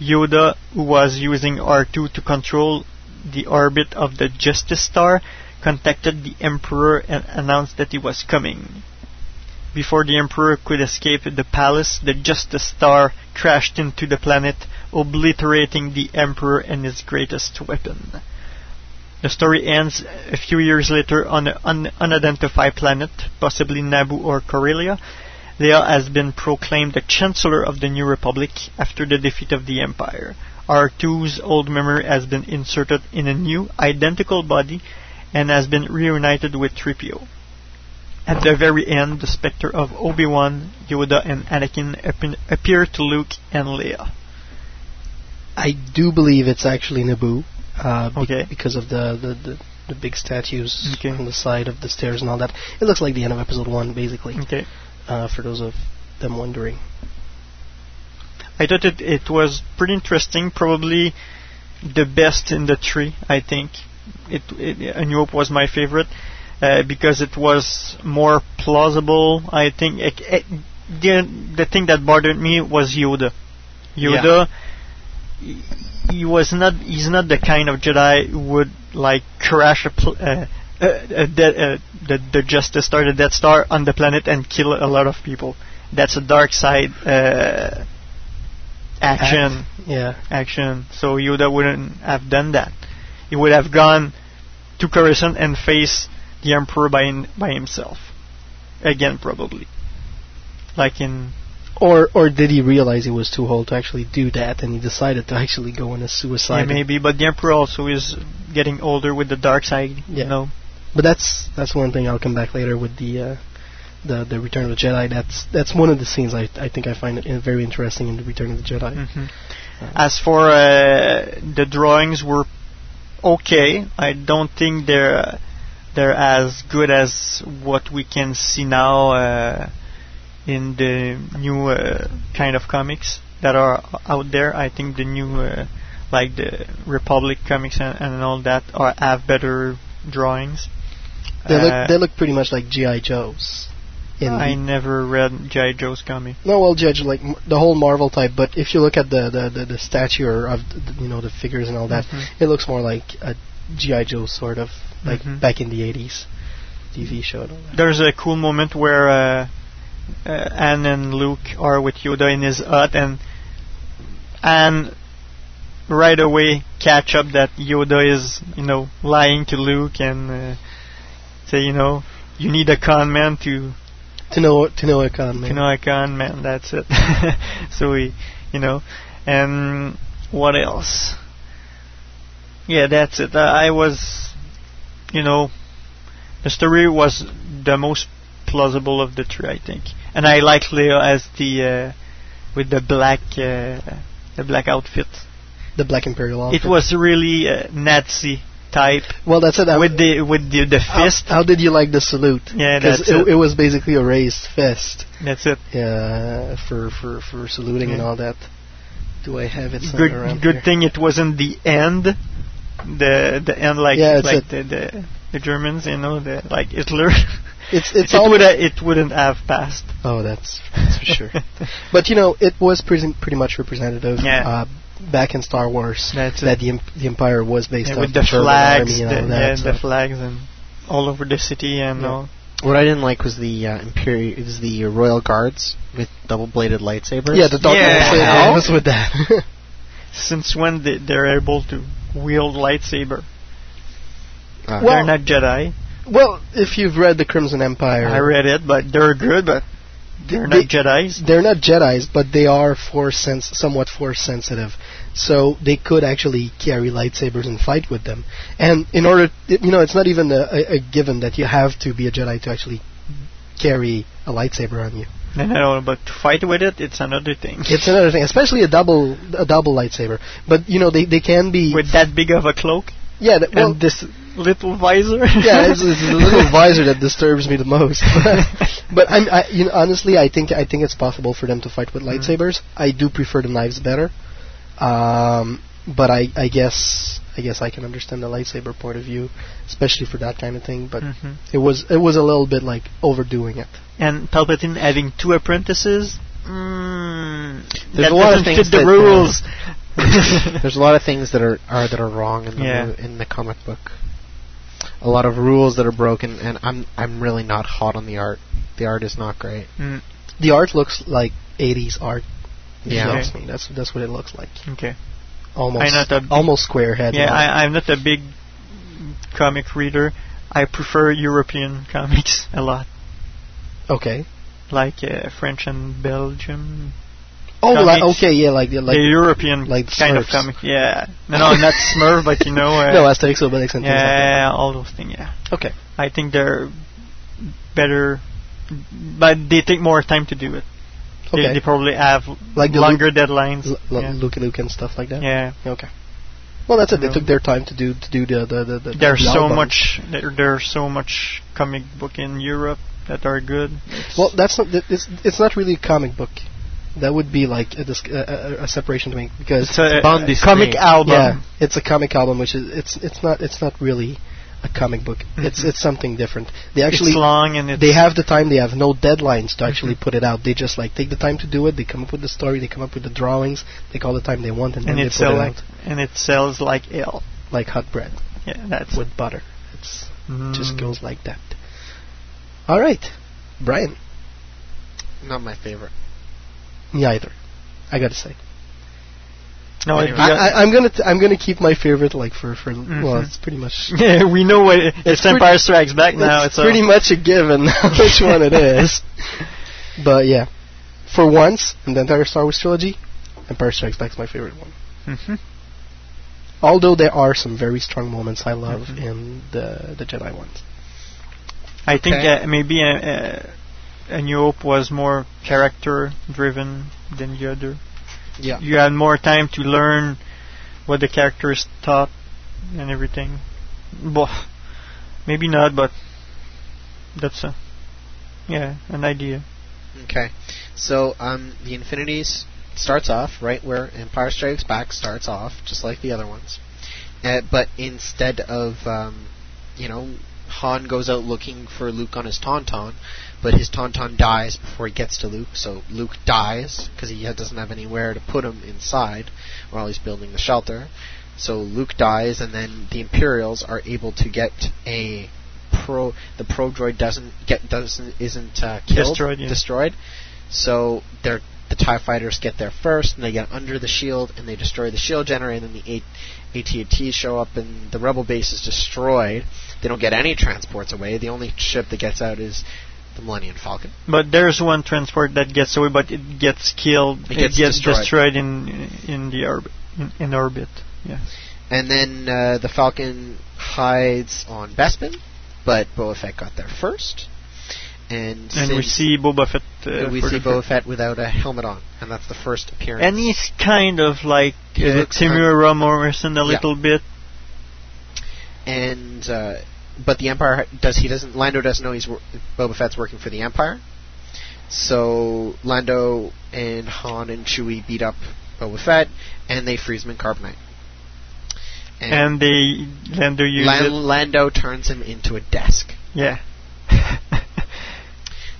Yoda, who was using R2 to control the orbit of the Justice Star, contacted the Emperor and announced that he was coming. Before the Emperor could escape the palace, the Justice Star crashed into the planet, obliterating the Emperor and his greatest weapon. The story ends a few years later on an un- unidentified planet, possibly Naboo or Corellia. Leia has been proclaimed the Chancellor of the New Republic after the defeat of the Empire. R2's old memory has been inserted in a new, identical body and has been reunited with 3PO. At the very end, the specter of Obi-Wan, Yoda, and Anakin appear to Luke and Leia. I do believe it's actually Naboo, uh, be- Okay. because of the, the, the, the big statues Okay. on the side of the stairs and all that. It looks like the end of episode one, basically. Okay. Uh, for those of them wondering. I thought it, it was pretty interesting, probably the best in the three, I think. It, it A New Hope was my favorite uh, because it was more plausible. I think it, it, the the thing that bothered me was Yoda. Yoda, he, he was not. He's not the kind of Jedi who would like crash a pl- uh, uh, uh, de- uh, the the Justice Star, the Death Star, on the planet and kill a lot of people. That's a dark side uh, action. Act- yeah. Action. So Yoda wouldn't have done that. He would have gone to Coruscant and face the Emperor by in, by himself. Again, probably. Like in Or or did he realize he was too old to actually do that, and he decided to actually go on a yeah, suicide? maybe, but the Emperor also is getting older with the dark side. Yeah. You know. But that's that's one thing I'll come back later with the uh, the the Return of the Jedi. That's that's one of the scenes I I think I find it very interesting in the Return of the Jedi. Mhm. As for uh, the drawings, were okay. I don't think they're uh, they're as good as what we can see now uh, in the new uh, kind of comics that are out there. I think the new uh, like the Republic comics and, and all that are have better drawings. They Uh, look they look pretty much like GI Joes. In I never read G.I. Joe's comic. no, well, judge like m- the whole Marvel type. But if you look at the the, the, the stature of the, you know the figures and all that, Mhm. it looks more like a GI Joe sort of like Mhm. back in the 80s TV show. And all that. There's a cool moment where uh, uh, Han and Luke are with Yoda in his hut, and Han right away catch up that Yoda is, you know, lying to Luke and uh, say, you know, you need a con man to To know to know a con man. to know a con man. That's it. so we, you know, and what else? Yeah, that's it. Uh, I was, you know, the story was the most plausible of the three, I think, and I like Leia as the uh, with the black uh, the black outfit. The Black Imperial outfit. It was really uh, Nazi type. Well, that's it. I- with the with the, the fist. how did you like the salute? Yeah, that's it, it. it was basically a raised fist. That's it. Yeah, for for for saluting and all that. Do I have it somewhere Good around good here? thing it wasn't the end. The the end like Yeah, like the, the the Germans, you know, the like Hitler. It's it's it would it wouldn't have passed. Oh, that's that's for sure. But you know, it was pretty pretty much representative. Yeah. Uh, back in Star Wars, That's that the, Imp- the Empire was based Yeah, on with the German flags, army and the, all that. yeah, so- the flags and all over the city and Yeah. all. What I didn't like was the uh, Imperial, is the Royal Guards with double-bladed lightsabers. Yeah, the dark Yeah. lightsaber. Hell? What's with that? Since when they, they're able to wield lightsaber? Uh, Well- they're not Jedi. well, if you've read the Crimson Empire, I read it, but they're good, but they're They- not Jedi's. they're not Jedi's, but they are force sens- somewhat force sensitive. So they could actually carry lightsabers and fight with them. And in order, you know, it's not even a, a, given that you have to be a Jedi to actually carry a lightsaber on you. I know, but to fight with it, it's another thing. It's another thing, especially a double a double lightsaber. But you know, they they can be with that big of a cloak yeah. th- Well, and this little visor. yeah, it's, it's the little visor that disturbs me the most. but I'm, I, you know, honestly, I think I think it's possible for them to fight with lightsabers. I do prefer the knives better, um, but I, I guess I guess I can understand the lightsaber point of view, especially for that kind of thing. But Mhm. it was it was a little bit like overdoing it. and Palpatine having two apprentices. Mm, There's that a lot of doesn't things fit the that, uh, rules. There's a lot of things that are, are that are wrong in the Yeah. mo- in the comic book. A lot of rules that are broken, and I'm I'm really not hot on the art. The art is not great. Mm, The art looks like 80s art. Yeah. me. That's that's what it looks like. okay. Almost I'm not a almost square head. Yeah, line. I, I'm not a big comic reader. I prefer European comics a lot, okay. like uh, French and Belgium. Oh, like, okay, yeah, like the like the European like kind of Smurfs. comic. Yeah, no, no, not Smurf, but you know. Uh, no Asterix, Obelix, and things like that. yeah, all those things. Yeah, Okay. I think they're better, but they take more time to do it. They, Okay. they probably have Like the longer deadlines. L- yeah. Luke Luke and stuff like that. yeah. Okay. Well, that's it. They took their time to do to do the the the. the There's the so album. much. There, there's so much comic book in Europe that are good. It's- Well, that's not. It's it's not really a comic book. That would be like a, dis- a, a, a separation to me because it's a, Bond a comic free. album. yeah, it's a comic album, which is it's it's not it's not really a comic book. It's Mhm. it's something different. They actually it's long and it's they have the time. They have no deadlines to actually put it out. They just like take the time to do it. They come up with the story. They come up with the drawings. They call the time they want, and, and then it they put sells it like out and it sells like hell. like hot bread Yeah, that's with butter. It's just Mm. goes like that. All right, Brian. Not my favorite. Me either. I gotta say. No, Anyway. I, I'm gonna t- I'm gonna keep my favorite like for for well, Mhm. it's pretty much yeah, we know what it, it's, pretty- Empire Strikes Back now. It's, it's pretty much a given which one it is. But yeah, for once in the entire Star Wars trilogy, Empire Strikes Back is my favorite one. Mhm. Although there are some very strong moments I love Mhm. in the the Jedi ones. I think Okay. uh, maybe a, a, a New Hope was more character driven than the other. Yeah. You had more time to learn what the characters thought and everything. Well, maybe not, but that's a yeah an idea. Okay. So um, the Infinities starts off right where Empire Strikes Back starts off, just like the other ones. Uh, but instead of um, you know Han goes out looking for Luke on his Tauntaun, but his Tauntaun dies before he gets to Luke, so Luke dies because he doesn't have anywhere to put him inside while he's building the shelter. So Luke dies, and then the Imperials are able to get a pro. The pro droid doesn't get doesn't isn't uh, killed Destroyed, yeah. destroyed. So they're the Tie Fighters get there first, and they get under the shield, and they destroy the shield generator, and then the AT-AT show up, and the Rebel base is destroyed. They don't get any transports away. The only ship that gets out is the Millennium Falcon. But there's one transport that gets away, but it gets killed. It gets destroyed. destroyed. in in the orbit. In, in orbit. Yeah. And then uh, the Falcon hides on Bespin, but Boba Fett got there first. And, And we see Boba Fett. Uh, we see Boba Fett without a helmet on, and that's the first appearance. And he's kind of like He uh, Temuera Morrison a Yeah. little bit. and uh, but the Empire does he doesn't Lando doesn't know he's wor- Boba Fett's working for the Empire. So Lando and Han and Chewie beat up Boba Fett, and they freeze him in carbonite. And they Lando uses Lan-. Lando turns him into a desk. Yeah.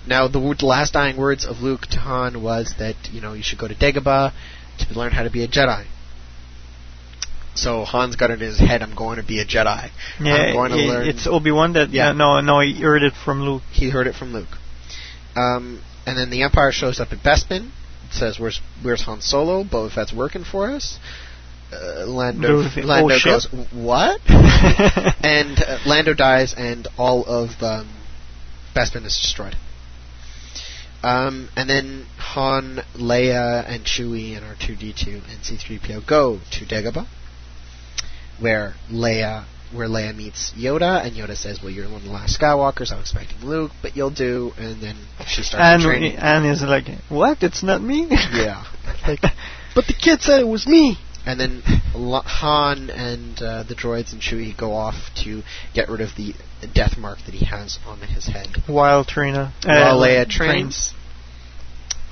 Now, the, w- the last dying words of Luke to Han was that you know you should go to Dagobah to learn how to be a Jedi. So Han's got it in his head, I'm going to be a Jedi. Yeah, I'm going to i- learn. it's Obi Wan that. Yeah. No, no, he heard it from Luke. He heard it from Luke. Um, and then the Empire shows up at Bespin. It says, "Where's Where's Han Solo? Boba Fett's working for us." Uh, Lando, Lando oh, goes, "What?" and uh, Lando dies, and all of um, Bespin is destroyed. Um, and then Han, Leia, and Chewie, and R2D2 and C3PO go to Dagobah, where Leia where Leia meets Yoda, and Yoda says, "Well, you're one of the last Skywalkers. I'm expecting Luke, but you'll do." And then she starts And training. and is like, what? It's not me. Yeah. Like, but the kid said it was me. And then Han and uh, the droids and Chewie go off to get rid of the death mark that he has on his head. While Trina. While uh, Leia trains.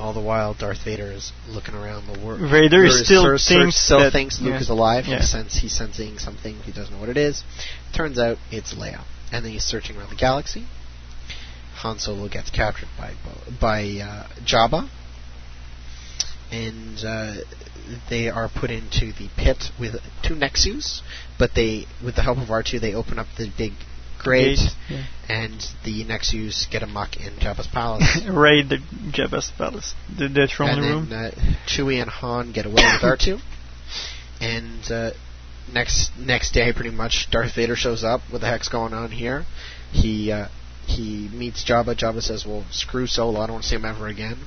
All the while, Darth Vader is looking around the world. Vader still thinks still that- thinks Luke yeah. is alive. Yeah. He sense he's sensing something. He doesn't know what it is. Turns out it's Leia, and then he's searching around the galaxy. Han Solo gets captured by Bo- by uh, Jabba, and uh, they are put into the pit with two Nexus. But they, with the help of R2, they open up the big grate, Gate, yeah. and the Nexus get amuck in Jabba's palace. Raid the Jabba's palace, the, the throne and room. then uh, Chewie and Han get away with R2. And uh, next next day, pretty much, Darth Vader shows up. What the heck's going on here? He uh, he meets Jabba. Jabba says, "Well, screw Solo. I don't want to see him ever again."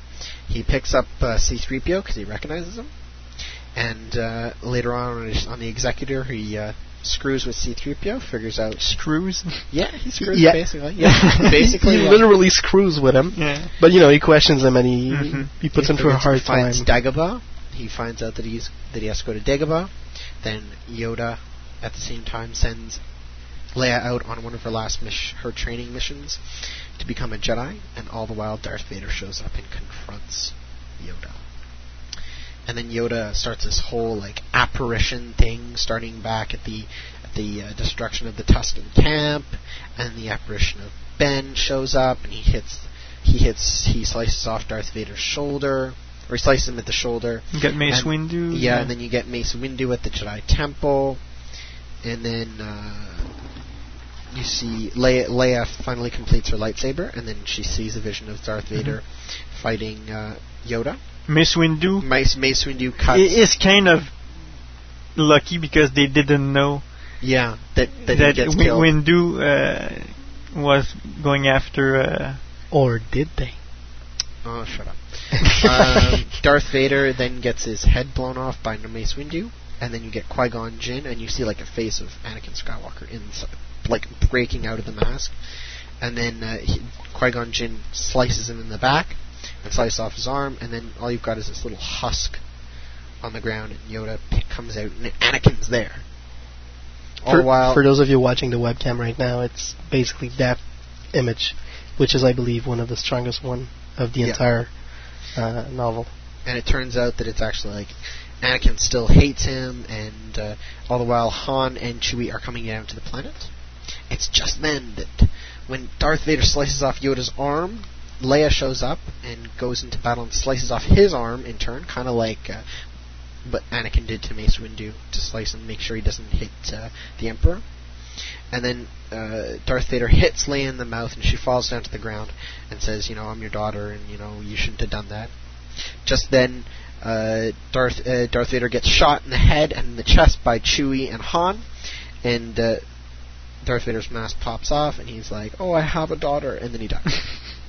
He picks up uh, C-3PO because he recognizes him. And uh, later on, on, on the Executor, he uh, screws with C-3PO. Figures out screws. Yeah, he screws Yeah. basically. Yeah, basically. he literally screws with him. Yeah. But you know, he questions him and he Mhm. he puts him through a hard he time. finds Dagobah. He finds out that he's that he has to go to Dagobah. Then Yoda, at the same time, sends Leia out on one of her last her training missions to become a Jedi. And all the while, Darth Vader shows up and confronts Yoda. And then Yoda starts this whole like apparition thing, starting back at the at the uh, destruction of the Tusken camp, and the apparition of Ben shows up, and he hits he hits he slices off Darth Vader's shoulder, or he slices him at the shoulder. You get Mace And- Windu. Yeah, and then you get Mace Windu at the Jedi Temple, and then uh, you see Leia, Leia finally completes her lightsaber, and then she sees a vision of Darth Vader fighting uh, Yoda. Mace Windu Mace Mace Windu cuts. i- is kind of lucky because they didn't know yeah, that that, that he gets Wi- killed. Windu uh, was going after. Uh, or did they? Oh, shut up. um, Darth Vader then gets his head blown off by Mace Windu, and then you get Qui Gon Jinn, and you see like a face of Anakin Skywalker inside, like breaking out of the mask, and then uh, Qui Gon Jinn slices him in the back and slices off his arm, and then all you've got is this little husk on the ground, and Yoda p- comes out, and Anakin's there. All For, the while, for those of you watching the webcam right now, it's basically that image, which is, I believe, one of the strongest one of the Yeah. entire uh, novel. and it turns out that it's actually like Anakin still hates him, and uh, all the while Han and Chewie are coming down to the planet. It's just then that when Darth Vader slices off Yoda's arm, Leia shows up and goes into battle and slices off his arm in turn, kind of like uh, what Anakin did to Mace Windu to slice and make sure he doesn't hit uh, the Emperor. And then uh, Darth Vader hits Leia in the mouth, and she falls down to the ground and says, "You know, I'm your daughter, and you know, you shouldn't have done that." Just then, uh, Darth uh, Darth Vader gets shot in the head and the chest by Chewie and Han, and uh, Darth Vader's mask pops off, and he's like, "Oh, I have a daughter," and then he dies.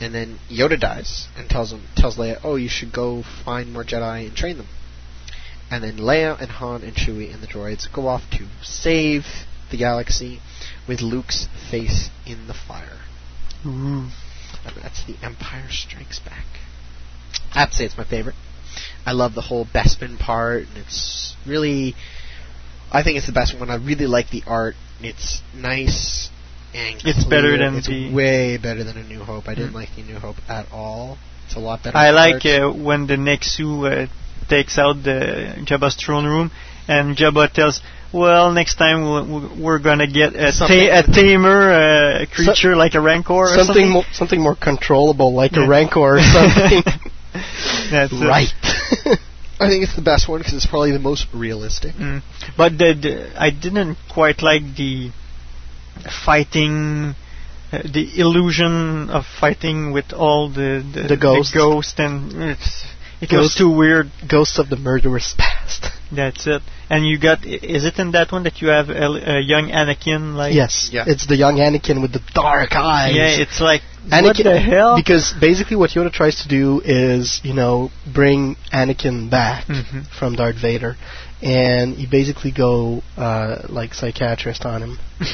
and then Yoda dies and tells him tells Leia, "Oh, you should go find more Jedi and train them." And then Leia and Han and Chewie and the droids go off to save the galaxy with Luke's face in the fire. And that's the Empire Strikes Back. I have to say it's my favorite. I love the whole Bespin part, and it's really. I think it's the best one. I really like the art. It's nice and It's better than it's the- way better than A New Hope. I didn't Mm. like The New Hope at all. It's a lot better. I like uh, when the Nexu uh, takes out the Jabba's throne room, and Jabba tells, "Well, next time we'll, we're gonna get a, ta- a tamer uh, creature like a Rancor or something something." mo- something more controllable, like Yeah. a rancor or something. That's right. I think it's the best one because it's probably the most realistic. Mm. But the, the, I didn't quite like the fighting, uh, the illusion of fighting with all the the, The ghosts. ghost and it's, it was too weird. Ghosts of the murderous past. That's it. And you got is it in that one that you have a, a young Anakin like? yes, Yeah. it's the young Anakin with the dark eyes. Yeah, it's like Anakin, what the hell? Because basically, what Yoda tries to do is, you know, bring Anakin back Mhm. from Darth Vader, and you basically go uh, like psychiatrist on him.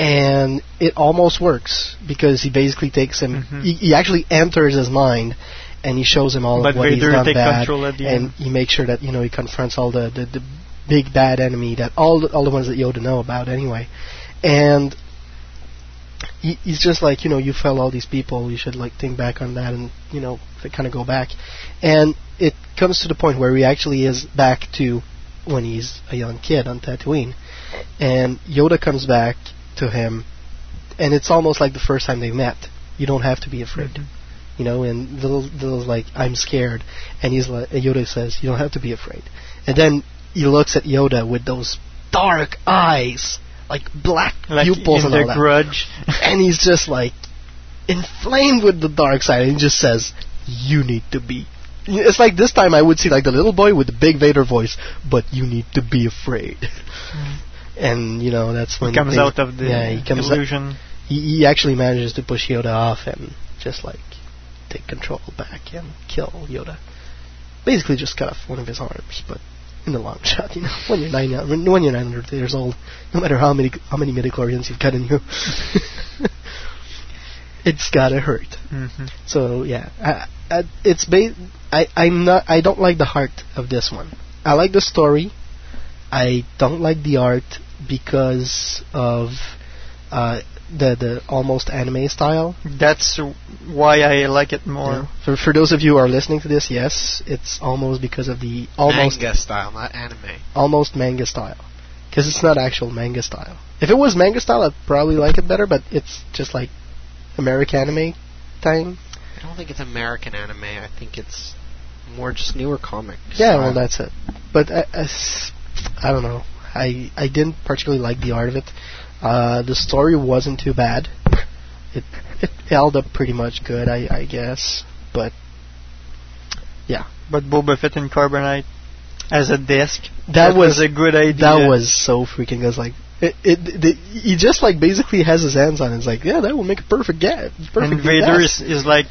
and it almost works because he basically takes him. Mhm. He, he actually enters his mind, and he shows him all But of what he's Vader done take bad, control at the and end. he makes sure that you know he confronts all the the, the big bad enemy that all the, all the ones that Yoda know about anyway, and he, he's just like, you know, you fell all these people. You should like think back on that and you know, kind of go back. And it comes to the point where he actually is back to when he's a young kid on Tatooine, and Yoda comes back to him, and it's almost like the first time they met. You don't have to be afraid. Mm-hmm. You know, and the little like, I'm scared, and he's like, and Yoda says, you don't have to be afraid. And then he looks at Yoda with those dark eyes, like black Like pupils in and The all that Grudge. and he's just like inflamed with the dark side and he just says you need to be it's like this time I would see like the little boy with the big Vader voice but you need to be afraid mm-hmm. And you know that's when He comes out of the yeah, he comes out- illusion. he, he actually manages to push Yoda off and just like take control back and kill Yoda basically just cut off one of his arms but in the long shot you know when you're nine when you're 900 years old no matter how many how many midichlorians you've cut in you it's gotta hurt Mhm. so yeah, I, I, it's ba- I I'm not I don't like the heart of this one. I like the story. I don't like the art because of uh, the the almost anime style. That's why I like it more. Yeah. For for those of you who are listening to this, yes, it's almost because of the almost manga style, not anime. almost manga style. Because it's not actual manga style. If it was manga style, I'd probably like it better. But it's just like American anime thing. I don't think it's American anime. I think it's more just newer comic. Yeah, style. well, that's it. But uh, as- I don't know. I I didn't particularly like the art of it. Uh, the story wasn't too bad. It it held up pretty much good, I I guess. But yeah, But Boba Fett and Carbonite as a desk. that, was, a good idea. That was so freaking. I was like. It, it, the, he just like basically has his hands on it. It's like, yeah, that will make a perfect get. Perfect and Vader is, is like,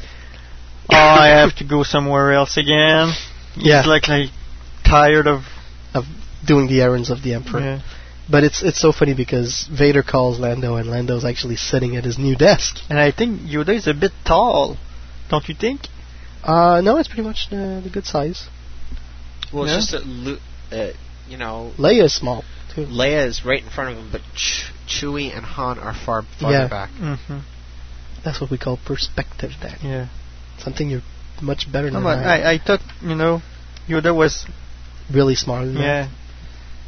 oh, I have to go somewhere else again. He's Yeah. like like tired of of doing the errands of the Emperor. Yeah. But it's it's so funny because Vader calls Lando, and Lando's actually sitting at his new desk. And I think Yoda is a bit tall, don't you think? Uh, no, it's pretty much uh, the good size. Well, Yeah. it's just that, Lu- uh, you know, Leia is small too. Leia is right in front of him, but Ch- Chewie and Han are far farther Yeah. back. Mm-hmm. That's what we call perspective, Dan. Yeah. Something you're much better No, than but I. I, I thought you know Yoda was Really smarter than yeah.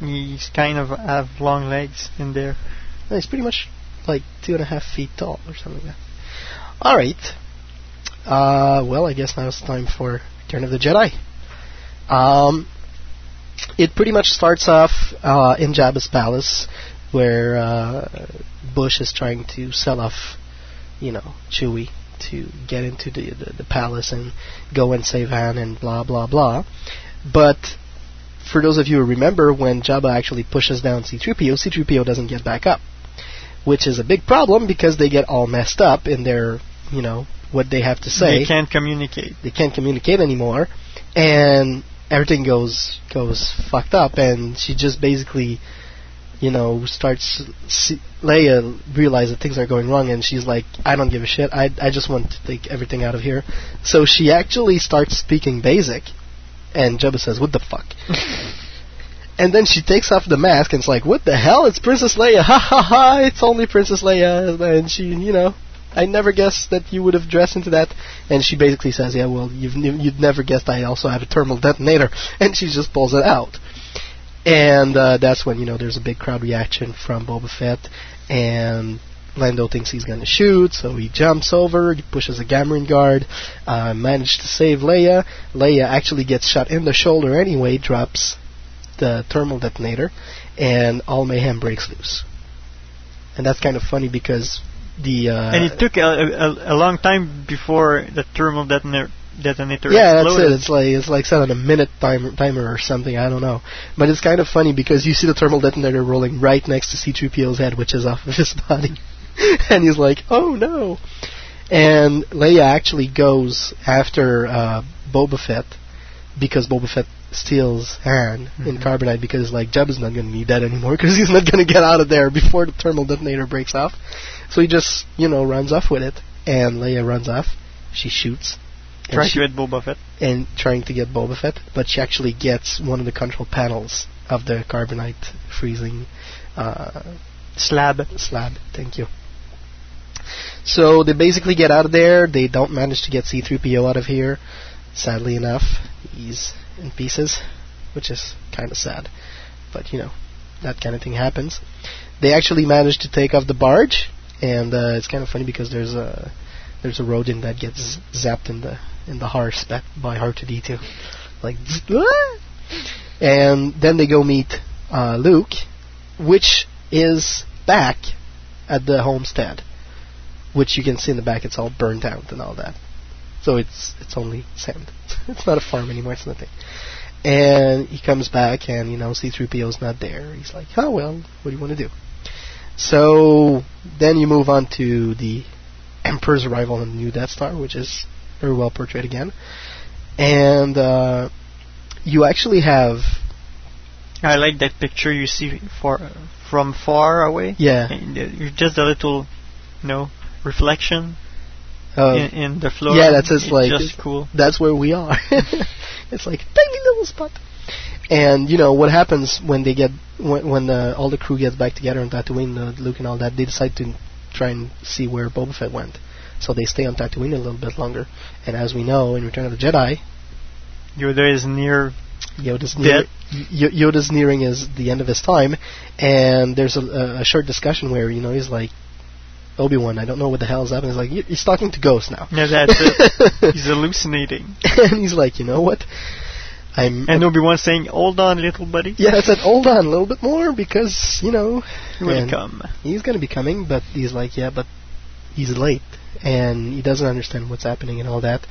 He's kind of have long legs in there. He's pretty much like two and a half feet tall or something like that. All right. Uh, well, I guess now it's time for Return of the Jedi. Um, it pretty much starts off uh, in Jabba's palace, where uh, Boushh is trying to sell off, you know, Chewie to get into the, the the palace and go and save Han and blah blah blah. But for those of you who remember, when Jabba actually pushes down C-3PO, C-3PO doesn't get back up, which is a big problem because they get all messed up in their, you know, what they have to say They can't communicate. they can't communicate anymore, and everything goes goes fucked up, and she just basically, you know, starts. See, Leia realizes that things are going wrong, and she's like, "I don't give a shit. I I just want to take everything out of here." So she actually starts speaking basic, and Jabba says, "What the fuck?" And then she takes off the mask and it's like, what the hell? It's Princess Leia. Ha ha ha! It's only Princess Leia. And she, you know, I never guessed that you would have dressed into that. And she basically says, yeah, well, you've you'd never guessed I also have a thermal detonator. And she just pulls it out. And uh, that's when, you know, there's a big crowd reaction from Boba Fett. And Lando thinks he's gonna shoot, so he jumps over, he pushes a Gamorrean guard, uh, manages to save Leia. Leia actually gets shot in the shoulder anyway, drops the thermal detonator, and all mayhem breaks loose. And that's kind of funny because the uh, and it took a, a, a long time before the thermal detonator detonator yeah, that's it. It's like it's like set on a minute timer, timer or something. I don't know, but it's kind of funny because you see the thermal detonator rolling right next to C-3PO's head, which is off of his body, and he's like, "Oh no!" And Leia actually goes after uh, Boba Fett because Boba Fett steals Han in Mhm. carbonite because like Jabba's not going to need that anymore because he's not going to get out of there before the thermal detonator breaks off. So he just you know runs off with it, and Leia runs off. She shoots. Trying she- to hit Boba Fett. and trying to get Boba Fett, but she actually gets one of the control panels of the carbonite freezing uh, slab. Slab, thank you. So they basically get out of there. They don't manage to get C-3PO out of here. Sadly enough, he's in pieces, which is kind of sad. But you know, that kind of thing happens. They actually manage to take off the barge, and uh, it's kind of funny because there's a there's a rodent that gets zapped in the in the back by R2D2, like, "Ah!" and then they go meet uh, Luke, which is back at the homestead, which you can see in the back. It's all burnt out and all that. So it's it's only sand. it's not a farm anymore. It's nothing. And he comes back, and you know C-3PO's not there. He's like, "Oh well, what do you want to do?" So then you move on to the Emperor's arrival on the new Death Star, which is very well portrayed again. And uh, you actually have I like that picture you see for, from far away. Yeah. And, uh, you're just a little, you know, reflection uh, in, in the floor. Yeah, that's just like just cool. That's where we are. it's like tiny little spot. And you know what happens when they get when, when the, all the crew gets back together on Tatooine, uh, Luke and all that. They decide to try and see where Boba Fett went, so they stay on Tatooine a little bit longer. And as we know in Return of the Jedi, Yoda is near Yoda's near. Y- Yoda's nearing is the end of his time, and there's a, a short discussion where you know he's like, Obi Wan, I don't know what the hell is happening. He's like, he's talking to ghosts now. Yeah, that's it. He's hallucinating. and he's like, you know what? I'm. And Obi Wan saying, "Hold on, little buddy." yeah, I said, hold on a little bit more because you know He will come. He's gonna be coming, but he's like, yeah, but he's late, and he doesn't understand what's happening and all that.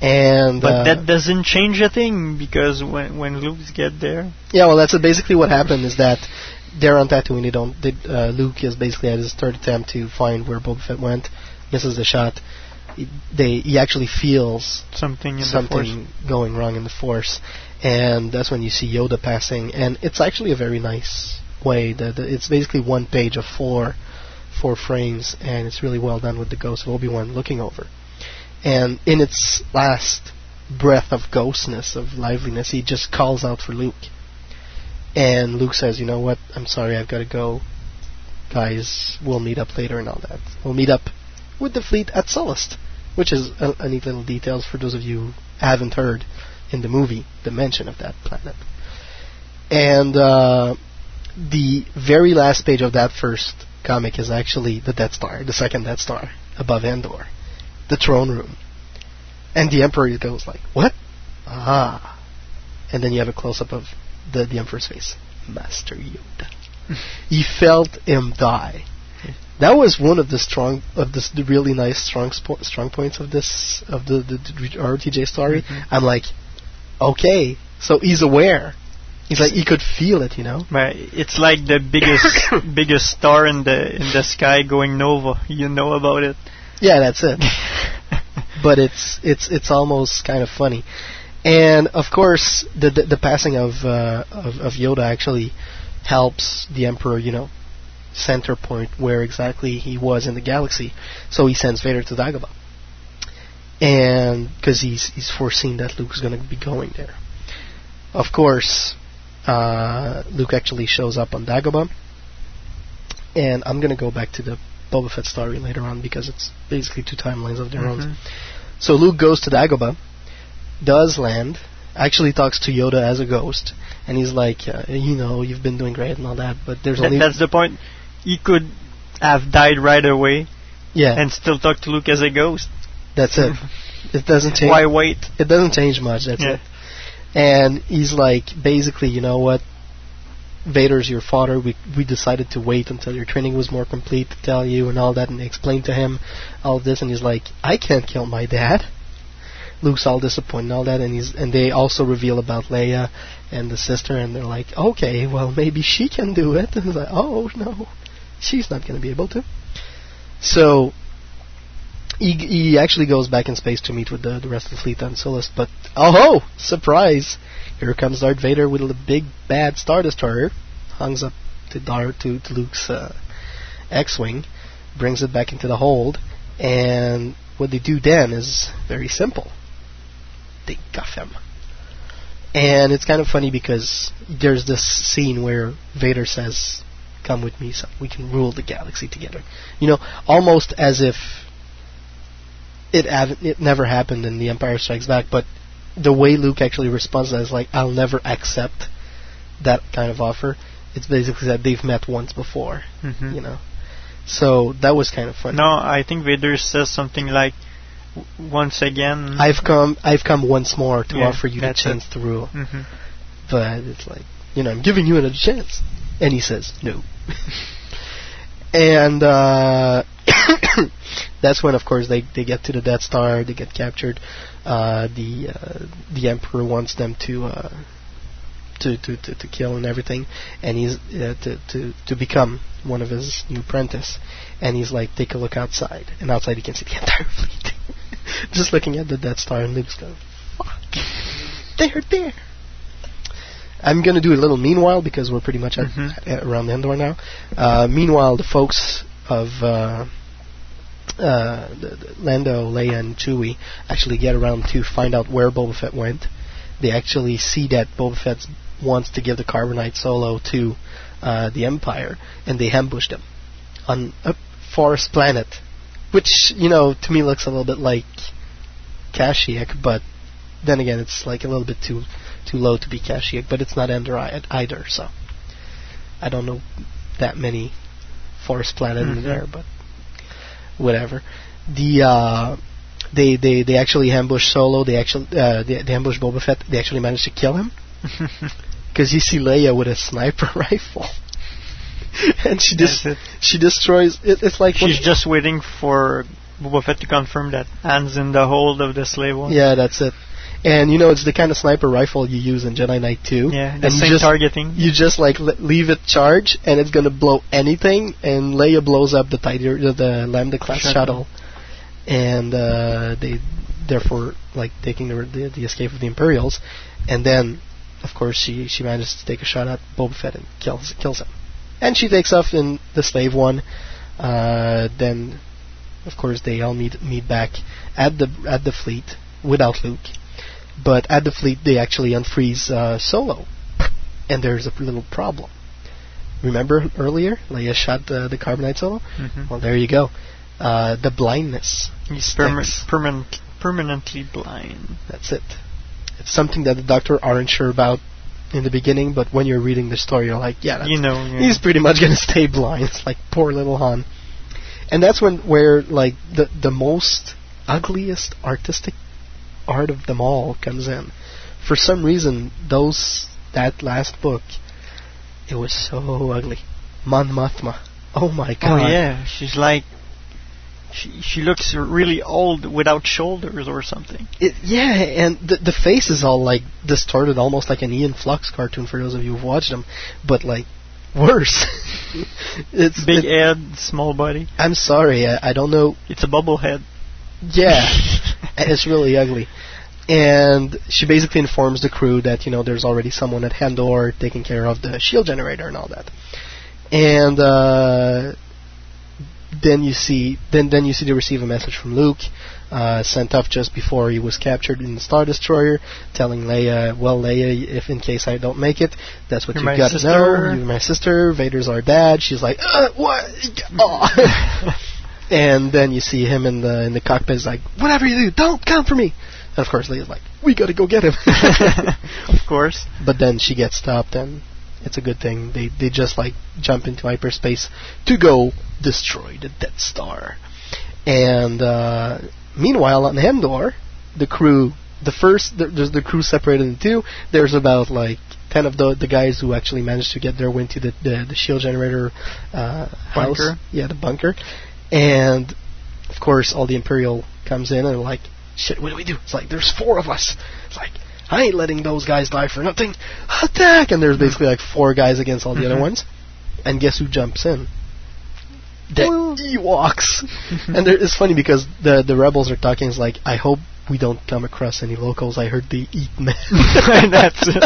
And But uh, that doesn't change a thing because when when Luke get there, Yeah, well, that's basically what happened. Is that they're on Tatooine. They don't. They, uh, Luke is basically at his third attempt to find where Boba Fett went. Misses the shot. He, they he actually feels something in the something going wrong in the Force, and that's when you see Yoda passing. And it's actually a very nice way. The, the, it's basically one page of four four frames, and it's really well done with the ghost of Obi Wan looking over. And in its last breath of ghostness, of liveliness, he just calls out for Luke. And Luke says, "You know what? I'm sorry, I've got to go. Guys, we'll meet up later and all that. We'll meet up with the fleet at Sullust, which is a, a neat little details for those of you who haven't heard in the movie the mention of that planet. And uh, the very last page of that first comic is actually the Death Star, the second Death Star above Endor, the throne room, and the Emperor goes like, "What? Ah!" And then you have a close up of the the Emperor's face, Master Yoda. he felt him die. That was one of the strong of this the really nice strong spo- strong points of this of the the, the RTJ story. Mm-hmm. I'm like, okay, so he's aware. He's like he could feel it, you know. Right, it's like the biggest biggest star in the in the sky going nova. You know about it. Yeah, that's it. but it's it's it's almost kind of funny, and of course the the, the passing of, uh, of of Yoda actually helps the Emperor, you know, center point where exactly he was in the galaxy. So he sends Vader to Dagobah, and because he's he's foreseen that Luke's going to be going there. Of course, uh, Luke actually shows up on Dagobah, and I'm going to go back to the Boba Fett story later on because it's basically two timelines of their Mhm. own. So Luke goes to Dagobah, does land, actually talks to Yoda as a ghost, and he's like, uh, you know, you've been doing great and all that, but there's That- only that's the point. He could have died right away Yeah, and still talk to Luke as a ghost. that's it. It doesn't change. Why wait? It doesn't change much. That's Yeah. it. And he's like, basically, you know what? Vader's your father. We we decided to wait until your training was more complete to tell you and all that, and explain to him all this. And he's like, I can't kill my dad. Luke's all disappointed and all that, and he's and they also reveal about Leia and the sister, and they're like, okay, well maybe she can do it. And he's like, oh no, she's not going to be able to. So he, he actually goes back in space to meet with the, the rest of the fleet on Sullust, but oh ho, surprise! Here comes Darth Vader with a big bad Star Destroyer, hangs up to Darth to, to Luke's uh, X-wing, brings it back into the hold, and what they do then is very simple. They guff him. And it's kind of funny because there's this scene where Vader says, "Come with me, so We can rule the galaxy together." You know, almost as if it hav- it never happened in The Empire Strikes Back, but the way Luke actually responds to that is like, "I'll never accept that kind of offer." It's basically that they've met once before, Mhm. you know. So that was kind of funny. No, I think Vader says something like, "Once again." I've come, I've come once more to Yeah, offer you the chance to rule. Mhm. But it's like, you know, I'm giving you another chance. And he says, no. and uh, that's when, of course, they, they get to the Death Star, they get captured. Uh, the uh, the Emperor wants them to, uh, to, to, to, to kill and everything, and he's uh, to, to, to become one of his new apprentice. And he's like, take a look outside. And outside you can see the entire fleet. Just looking at the Death Star, and Luke's going, fuck. They're there. I'm going to do a little meanwhile because we're pretty much at, at around Endor now. Uh, meanwhile, the folks of uh, uh, the, the Lando, Leia, and Chewie actually get around to find out where Boba Fett went. They actually see that Boba Fett wants to give the carbonite solo to uh, the Empire, and they ambush them on a forest planet, which you know to me looks a little bit like Kashyyyk, but then again, it's like a little bit too too low to be Kashyyyk, but it's not Endor either. So I don't know that many forest planets in Mhm. there, but whatever. The uh, they they they actually ambush Solo. They actually uh, they, they ambush Boba Fett. They actually managed to kill him because you see Leia with a sniper rifle. and she just it- she destroys. It, it's like She's just waiting for Boba Fett to confirm that Han's in the hold of the slave one. Yeah, that's it. And you know, it's the kind of sniper rifle you use in Jedi Knight 2. Yeah, the and you same just, targeting. You just like leave it charge, and it's gonna blow anything. And Leia blows up the Tiger, the, the Lambda class Shuttle. shuttle, and uh, they therefore like taking the, the the escape of the Imperials. And then, of course, she she manages to take a shot at Boba Fett and kills kills him. And she takes off in the slave one. Uh, then, of course, they all meet meet back at the at the fleet without Luke. But at the fleet, they actually unfreeze uh, Solo, and there's a little problem. Remember earlier, Leia shot uh, the carbonite Solo. Mhm. Well, there you go. Uh, the blindness. He's perma- permanent, permanently blind. That's it. It's something that the Doctor aren't sure about in the beginning, but when you're reading the story, you're like, yeah, that's, You know, yeah. he's pretty much gonna stay blind. It's like poor little Han. And that's when where like the the most ugliest artistic art of them all comes in. For some reason, those that last book, it was so ugly. Mon Mothma. Oh my oh, god. Oh yeah, she's like, she she looks really old without shoulders or something. It, yeah, and the the face is all like distorted, almost like an Aeon Flux cartoon. For those of you who've watched them, but like worse. it's Big it- head, small body. I'm sorry, I, I don't know. It's a bubble head. Yeah, it's really ugly. And she basically informs the crew that you know there's already someone at Endor taking care of the shield generator and all that. And uh, then you see then then you see they receive a message from Luke, uh, sent off just before he was captured in the Star Destroyer, telling Leia, "Well, Leia, if in case I don't make it, that's what you've got to know. You're my sister. Vader's our dad." She's like, uh, "What?" Aw. and then you see him in the in the cockpit. He's like, "Whatever you do, don't come for me." And of course, Leia's like, "We got to go get him." of course. But then she gets stopped, and it's a good thing. They they just like jump into hyperspace to go destroy the Death Star. And uh, meanwhile, on Endor, the crew, the first, the, there's the crew separated in two. There's about like ten of the the guys who actually managed to get their way into the the, the shield generator uh, house. Bunker. Yeah, the bunker. And of course, all the Imperial comes in and like, "Shit, what do we do?" It's like there's four of us. It's like I ain't letting those guys die for nothing. Attack! And there's basically like four guys against all the other Mhm. ones. And guess who jumps in? The Ewoks. and there, it's funny because the the rebels are talking. It's like I hope we don't come across any locals. I heard they eat men. And that's it.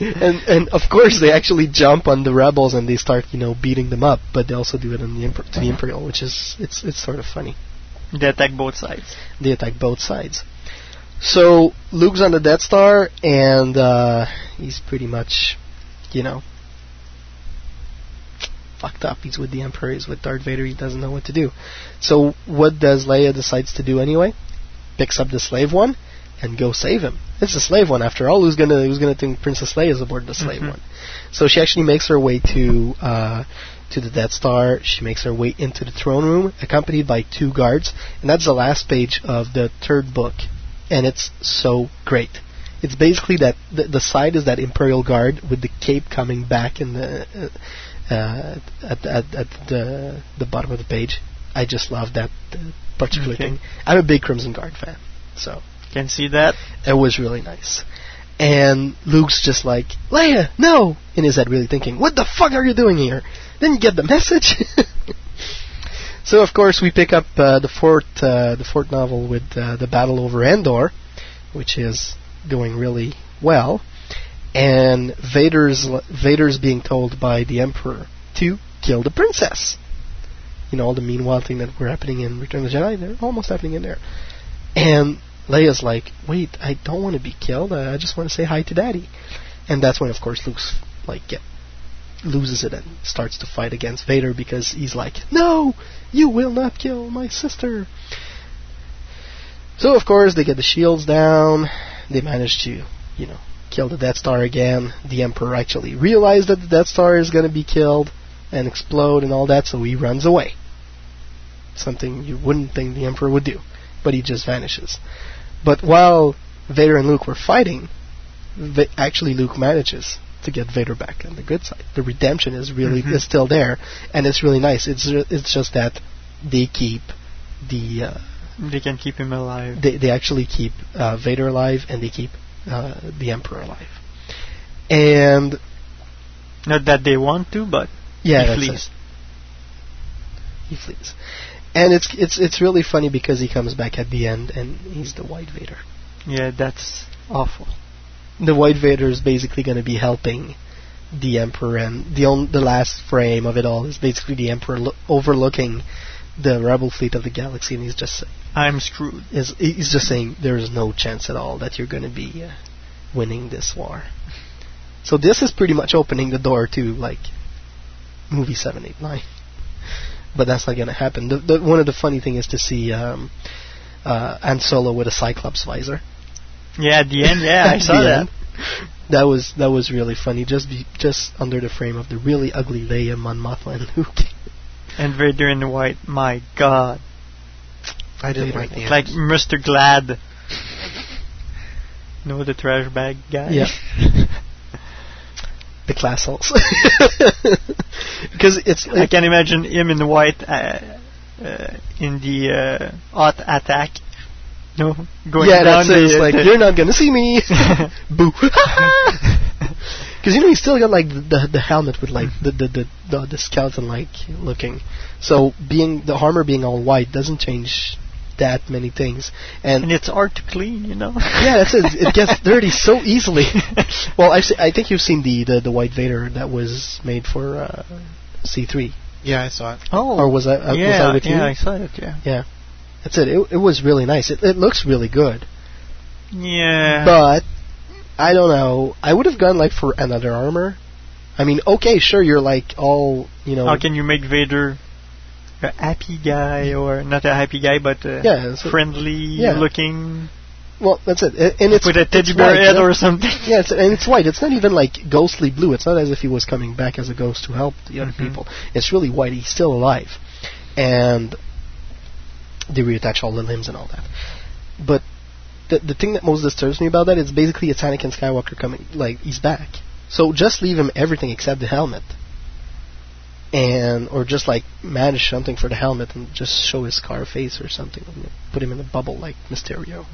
and and of course they actually jump on the rebels and they start you know beating them up. But they also do it on the Imper- to the Imperial, which is it's it's sort of funny. They attack both sides. They attack both sides. So Luke's on the Death Star, and uh, he's pretty much, you know, fucked up. He's with the Emperor. He's with Darth Vader. He doesn't know what to do. So what does Leia decides to do anyway? Picks up the slave one and go save him. It's the slave one after all. Who's gonna who's gonna think Princess Leia is aboard the slave Mhm. one? So she actually makes her way to uh, to the Death Star. She makes her way into the throne room, accompanied by two guards, and that's the last page of the third book, and it's so great. It's basically that the, the side is that Imperial Guard with the cape coming back in the uh, uh, at, at at the the bottom of the page. I just love that uh, particular Okay. thing. I'm a big Crimson Guard fan, so Can see that. it was really nice. And Luke's just like, Leia, no! In his head, really thinking, what the fuck are you doing here? Then you get the message. So of course we pick up uh, the fourth uh, the fourth novel with uh, the battle over Endor, which is going really well. And Vader's Vader's being told by the Emperor to kill the princess. You know all the meanwhile thing that were happening in Return of the Jedi. They're almost happening in there. And Leia's like, wait, I don't want to be killed. I just want to say hi to Daddy. And that's when, of course, Luke's like get, loses it and starts to fight against Vader because he's like, no, you will not kill my sister. So of course they get the shields down. They manage to, you know, kill the Death Star again. The Emperor actually realizes that the Death Star is going to be killed and explode and all that, so he runs away. Something you wouldn't think the Emperor would do, but he just vanishes. But while Vader and Luke were fighting, actually Luke manages to get Vader back on the good side. The redemption is really Mhm. is still there, and it's really nice. It's it's just that they keep the uh, They can keep him alive. they they actually keep uh, Vader alive and they keep uh, the Emperor alive. And Not that they want to, but yeah, he flees. He flees, and it's it's it's really funny because he comes back at the end and he's the White Vader. Yeah, that's awful. The White Vader is basically going to be helping the Emperor, and the on, the last frame of it all is basically the Emperor lo- overlooking the rebel fleet of the galaxy, and he's just I'm screwed. is he's just saying there is no chance at all that you're going to be uh, winning this war. So this is pretty much opening the door to like movie seven, eight, nine. But that's not going to happen. The, the, one of the funny thing is to see um, uh, Han Solo with a Cyclops visor. Yeah, at the end, yeah, I saw that. end. That was that was really funny. Just be, just under the frame of the really ugly Leia, Mon Mothma, and Luke. And Vader in the white. My God. I didn't like the Like Mr. Glad. know the trash bag guy? Yeah. the class holes. Because it's I can imagine him in the white uh, uh, in the uh, Hoth attack. No, going yeah, down that's it. It's like you're not gonna see me. Boo. Because you know he's still got like the the helmet with like the the the, the, the skeleton like looking. So being the armor being all white doesn't change that many things. And, and it's hard to clean, you know. yeah, that's it. It gets dirty so easily. well, I I think you've seen the, the the white Vader that was made for uh, C3. Yeah, I saw it. Oh, Or was I uh, was yeah, I with you? yeah, I saw it. Yeah, Yeah. That's it. It, it was really nice. It, it looks really good. yeah. But I don't know. I would have gone like for another armor. I mean, okay, sure, you're like all you know. How can you make Vader a happy guy or not a happy guy, but uh, Yeah, friendly yeah. looking? Well, that's it. A- And it's With a teddy bear head or something. Yeah, it's, and it's white. It's not even like ghostly blue. It's not as if he was coming back as a ghost to help the other Mhm. people. It's really white. He's still alive, and they reattach all the limbs and all that. But the the thing that most disturbs me about that is basically it's Anakin Skywalker coming. Like he's back. So just leave him everything except the helmet. And or just like manage something for the helmet and just show his scar face or something. Put him in a bubble like Mysterio.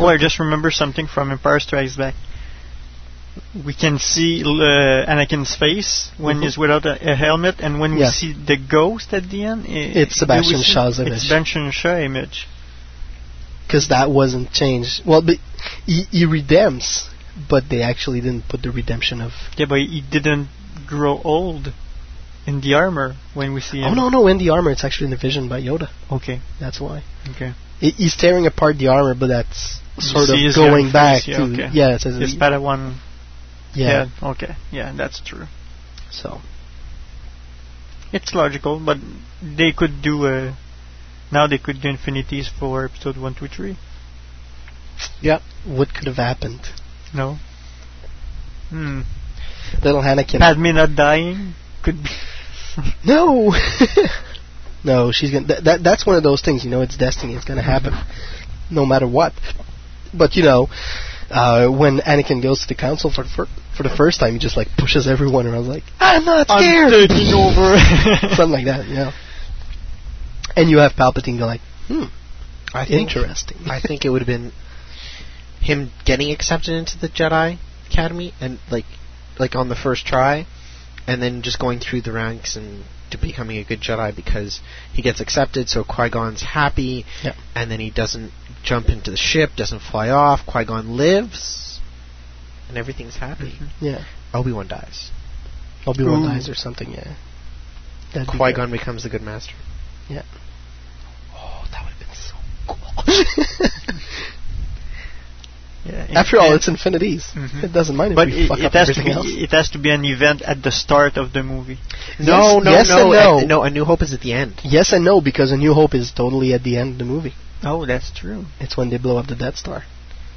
Oh, I just remember something from Empire Strikes Back. We can see uh, Anakin's face when Mhm. he's without a, a helmet, and when Yeah. we see the ghost at the end, It's Sebastian Shaw's image. It's Sebastian Shaw image. because that wasn't changed. Well, but he, he redeems, but they actually didn't put the redemption of. Yeah, but he didn't grow old in the armor when we see him. Oh no, no! In the armor, it's actually in the vision by Yoda. Okay. That's why. Okay. He, he's tearing apart the armor, but that's sort of going back face, to yeah, okay. yeah. It says His Padawan. Yeah. Okay. Yeah, that's true. So It's logical, but they could do uh, now they could do infinities for episode one, two, three. yeah, what could have happened? No. Hmm. Little Anakin. Padme not dying could be. No. no, she's gonna. That, that that's one of those things. You know, it's destiny. It's gonna happen, no matter what. But you know, uh, when Anakin goes to the council for for, for the first time, he just like pushes everyone around, like I'm not scared, I'm scared. taking over. Something like that. yeah. And you have Palpatine go like, hmm, I think interesting. I think it would have been him getting accepted into the Jedi Academy and like like on the first try, and then just going through the ranks and to becoming a good Jedi because he gets accepted. So Qui Gon's happy, Yeah. and then he doesn't jump into the ship, doesn't fly off. Qui Gon lives, and everything's happy. Yeah. Obi Wan dies. Obi Wan dies or something. Yeah. That'd Qui good. Gon becomes the good master. Yeah. Oh, that would have been so cool. Yeah, After all, it's infinities. Mhm. It doesn't mind if But we it, fuck it up has to everything be else. it has to be an event at the start of the movie. No, Yes- no, yes no, and no. uh, no. A New Hope is at the end. Yes and no, because A New Hope is totally at the end of the movie. Oh, that's true. It's when they blow up the Death Star,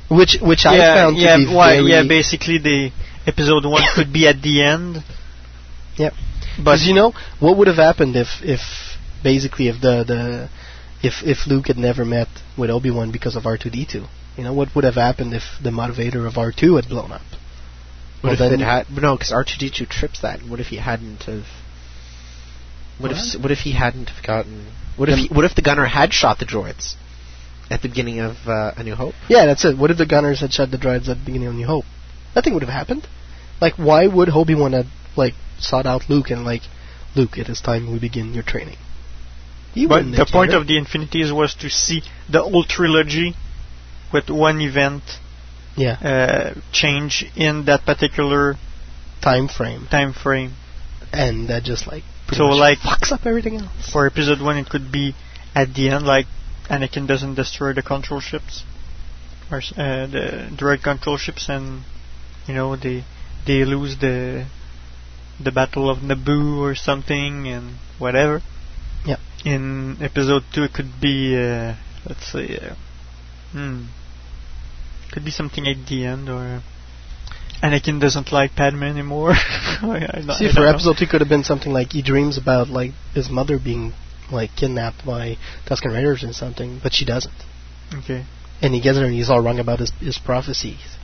which which I found yeah, to be why, very yeah. Basically, the episode one could be at the end. Yeah. But Because you know what would have happened if if basically if the the if if Luke had never met with Obi Wan because of R two D two. You know what would have happened if the motivator of R two had blown up? What Well, if then- it had? No, because R two D two trips that. What if he hadn't have? What, if? What? s- What if he hadn't have gotten? What if? He, what if the gunner had shot the droids at the beginning of uh, A New Hope? Yeah, that's it. What if the Gunners had shot the droids at the beginning of New Hope? Nothing would have happened. Like, why would Obi Wan have like sought out Luke and like, Luke, it is time we begin your training? He But the point cared. of the Infinities was to see the whole trilogy with one event yeah uh, change in that particular time frame, time frame. and that just like pretty So much like fucks up everything else. for episode one, it could be at the end, like Anakin doesn't destroy the control ships or uh, the droid control ships, and you know they they lose the the battle of Naboo or something, and whatever. Yeah. In episode two, it could be uh, let's say, uh, hmm, could be something at the end, or Anakin doesn't like Padme anymore. I, I, See, I for don't know. episode two, could have been something like he dreams about like his mother being like kidnapped by Tusken Raiders or something, but she doesn't. Okay. and he gets there and he's all wrong about his, his prophecies.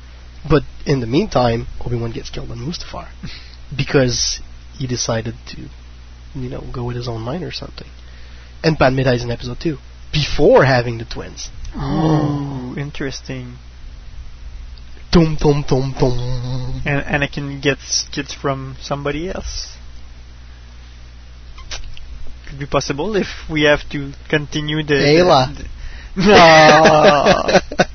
But in the meantime, Obi Wan gets killed on Mustafar because he decided to, you know, go with his own mind or something. And Padme dies in episode two before having the twins. Ooh, interesting. Dum dum dum dum. And Anakin gets kids from somebody else. Could be possible if we have to continue the. Aayla. the- no.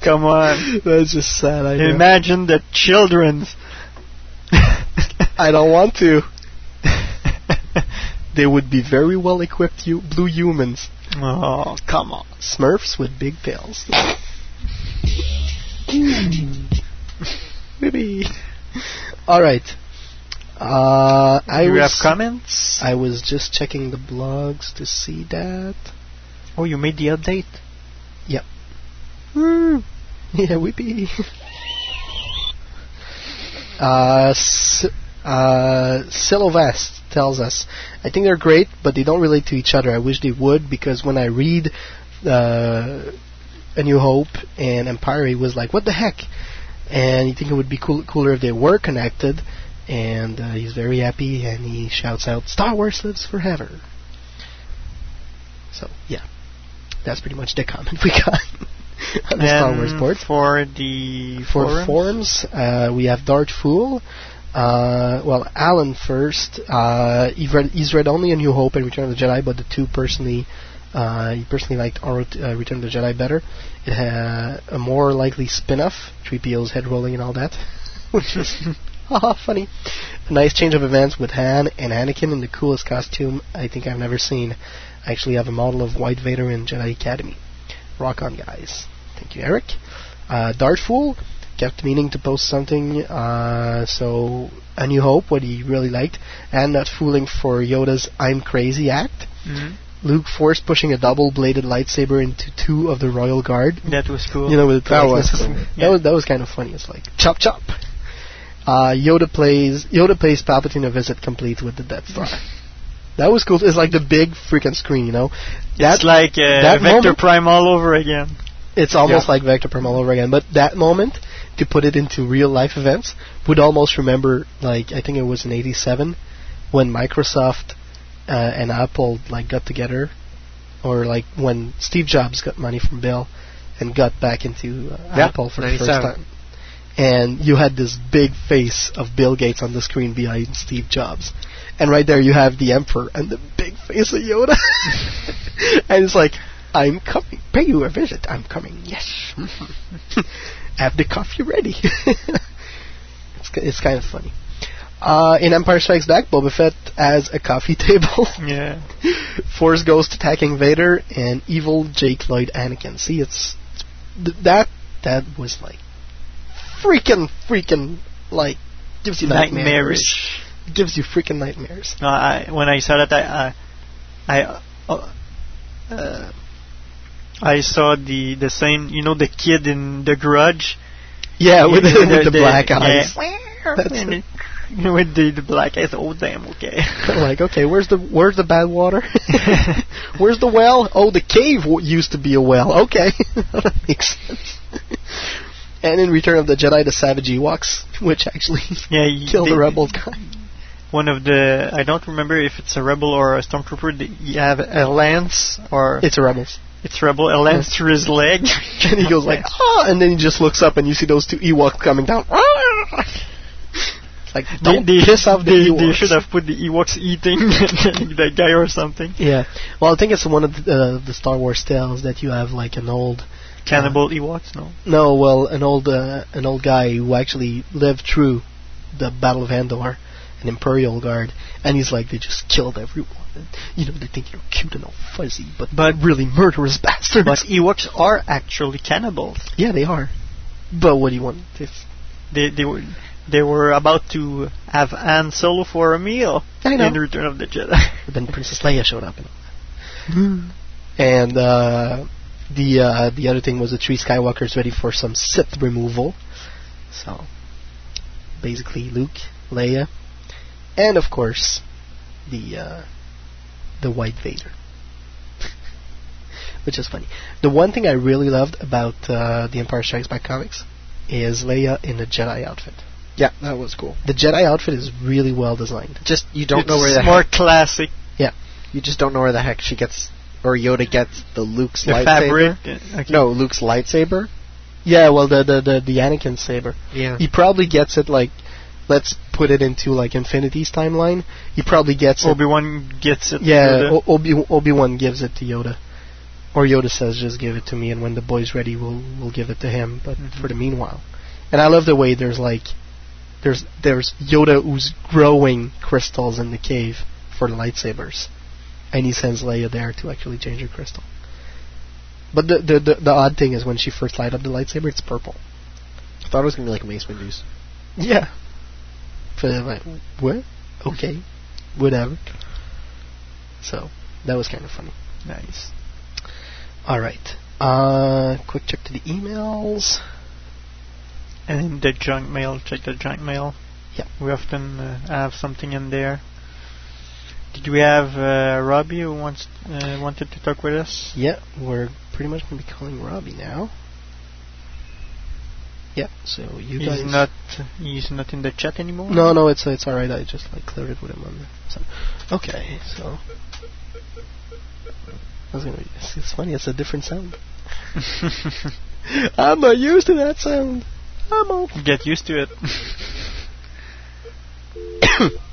Come on. That's just sad. I know. Imagine the children. I don't want to. they would be very well equipped u- blue humans. Oh, come on. Smurfs with big tails. Maybe. All right. Uh, I Do we have was comments? I was just checking the blogs to see that. Oh, you made the update. Yep. Yeah, weepy. uh, S- uh, Silovest tells us, I think they're great, but they don't relate to each other. I wish they would because when I read uh, A New Hope and Empire, he was like, "What the heck?" And you think it would be cool, cooler if they were connected. And uh, he's very happy, and he shouts out, "Star Wars lives forever." So yeah, that's pretty much the comment we got on the Star Wars And board. For the For forums? forums, uh, we have Dart Fool. Uh, well, Alan first. Uh, he read, he's read only A New Hope and Return of the Jedi, but the two personally, uh, he personally liked uh, Return of the Jedi better. It had a more likely spin-off, 3PO's head rolling and all that, which is haha funny. A nice change of events with Han and Anakin in the coolest costume I think I've never seen. I actually have a model of White Vader in Jedi Academy. Rock on, guys. Thank you, Eric. Uh, Dartful kept meaning to post something, uh, so A New Hope, what he really liked, and not fooling for Yoda's I'm Crazy act. Mhm. Luke force pushing a double-bladed lightsaber into two of the Royal Guard. That was cool. You know, with the That was likenesses. cool. That was that was kind of funny. It's like chop chop. Uh, Yoda plays Yoda plays Palpatine a visit complete with the Death Star. That was cool. It's like the big freaking screen, you know. It's like uh, that Vector moment- Prime all over again. It's almost Yeah. like Vector Prime all over again. But that moment, to put it into real life events, would almost remember like I think it was in '87 when Microsoft uh, and Apple like got together, or like when Steve Jobs got money from Bill and got back into uh, Yeah, Apple for the first time. And you had this big face of Bill Gates on the screen behind Steve Jobs. And right there you have the Emperor and the big face of Yoda. and it's like, I'm coming. Pay you a visit. I'm coming. Yes. have the coffee ready. it's, it's kind of funny. Uh, in Empire Strikes Back, Boba Fett has a coffee table. Yeah. Force Ghost attacking Vader and evil Jake Lloyd Anakin. See, it's th- that that was like freaking freaking like gives you nightmares. Nightmarish. Gives you freaking nightmares. No, I, when I saw that, I, I, I, uh, uh, I saw the the same. You know, the kid in The Grudge. Yeah, with the, with the, the- black eyes. yeah. That's it- with the, the black eyes. Oh damn. Okay. like, okay, where's the where's the bad water? where's the well? Oh, the cave w- used to be a well. Okay, that makes sense. And in Return of the Jedi, the Savage Ewoks, which actually Yeah, y- kill the they- rebels guy. One of the I don't remember if it's a rebel or a stormtrooper. You have a lance or It's a rebel. it's rebel. A lance through his leg. and he goes like, ah, and then he just looks up and you see those two Ewoks coming down. It's like, They, don't they, piss off the they, Ewoks. they should have put the Ewoks eating that guy or something. Yeah. Well, I think it's one of the, uh, the Star Wars tales that you have like an old Cannibal Ewoks, no. No, well, an old uh, an old guy who actually lived through the Battle of Endor, an Imperial guard, and he's like they just killed everyone. And, you know, they think you're cute and all fuzzy, but but really murderous bastards. But Ewoks are actually cannibals. yeah, they are. But what do you want? If They they were they were about to have Han Solo for a meal in Return of the Jedi. But then Princess Leia showed up and. And uh, the uh, the other thing was the three Skywalkers ready for some Sith removal. So basically, Luke, Leia, and of course the uh, the White Vader, which is funny. The one thing I really loved about uh, the Empire Strikes Back comics is Leia in a Jedi outfit. Yeah, that was cool. The Jedi outfit is really well designed. Just you don't It's know where the more heck, classic. Yeah. you just don't know where the heck she gets or Yoda gets the Luke's The lightsaber. fabric. okay. No, Luke's lightsaber. Yeah, well, the the the, the Anakin saber. Yeah. He probably gets it like, let's put it into like Infinity's timeline. He probably gets it. Obi Wan gets it. Yeah, o- Obi Obi Wan gives it to Yoda, or Yoda says, "Just give it to me," and when the boy's ready, we'll we'll give it to him. But Mhm. for the meanwhile, and I love the way there's like, there's there's Yoda who's growing crystals in the cave for the lightsabers, and he sends Leia there to actually change her crystal. But the the the, the odd thing is when she first light up the lightsaber, it's purple. I thought it was gonna be like Mace Windu's. Yeah. But I'm like, what? Okay, whatever. So that was kind of funny. Nice. All right. Uh, quick check to the emails. And the junk mail, check the junk mail. Yeah. We often uh, have something in there. Did we have uh, Robbie who wants uh, wanted to talk with us? Yeah, we're pretty much going to be calling Robbie now. Yeah, so you he's guys. not he's not in the chat anymore. No, no, it's it's all right. I just like cleared it with him on the. So. Okay, so. Was gonna be, it's, it's funny. It's a different sound. I'm not used to that sound. I'm all. Get used to it.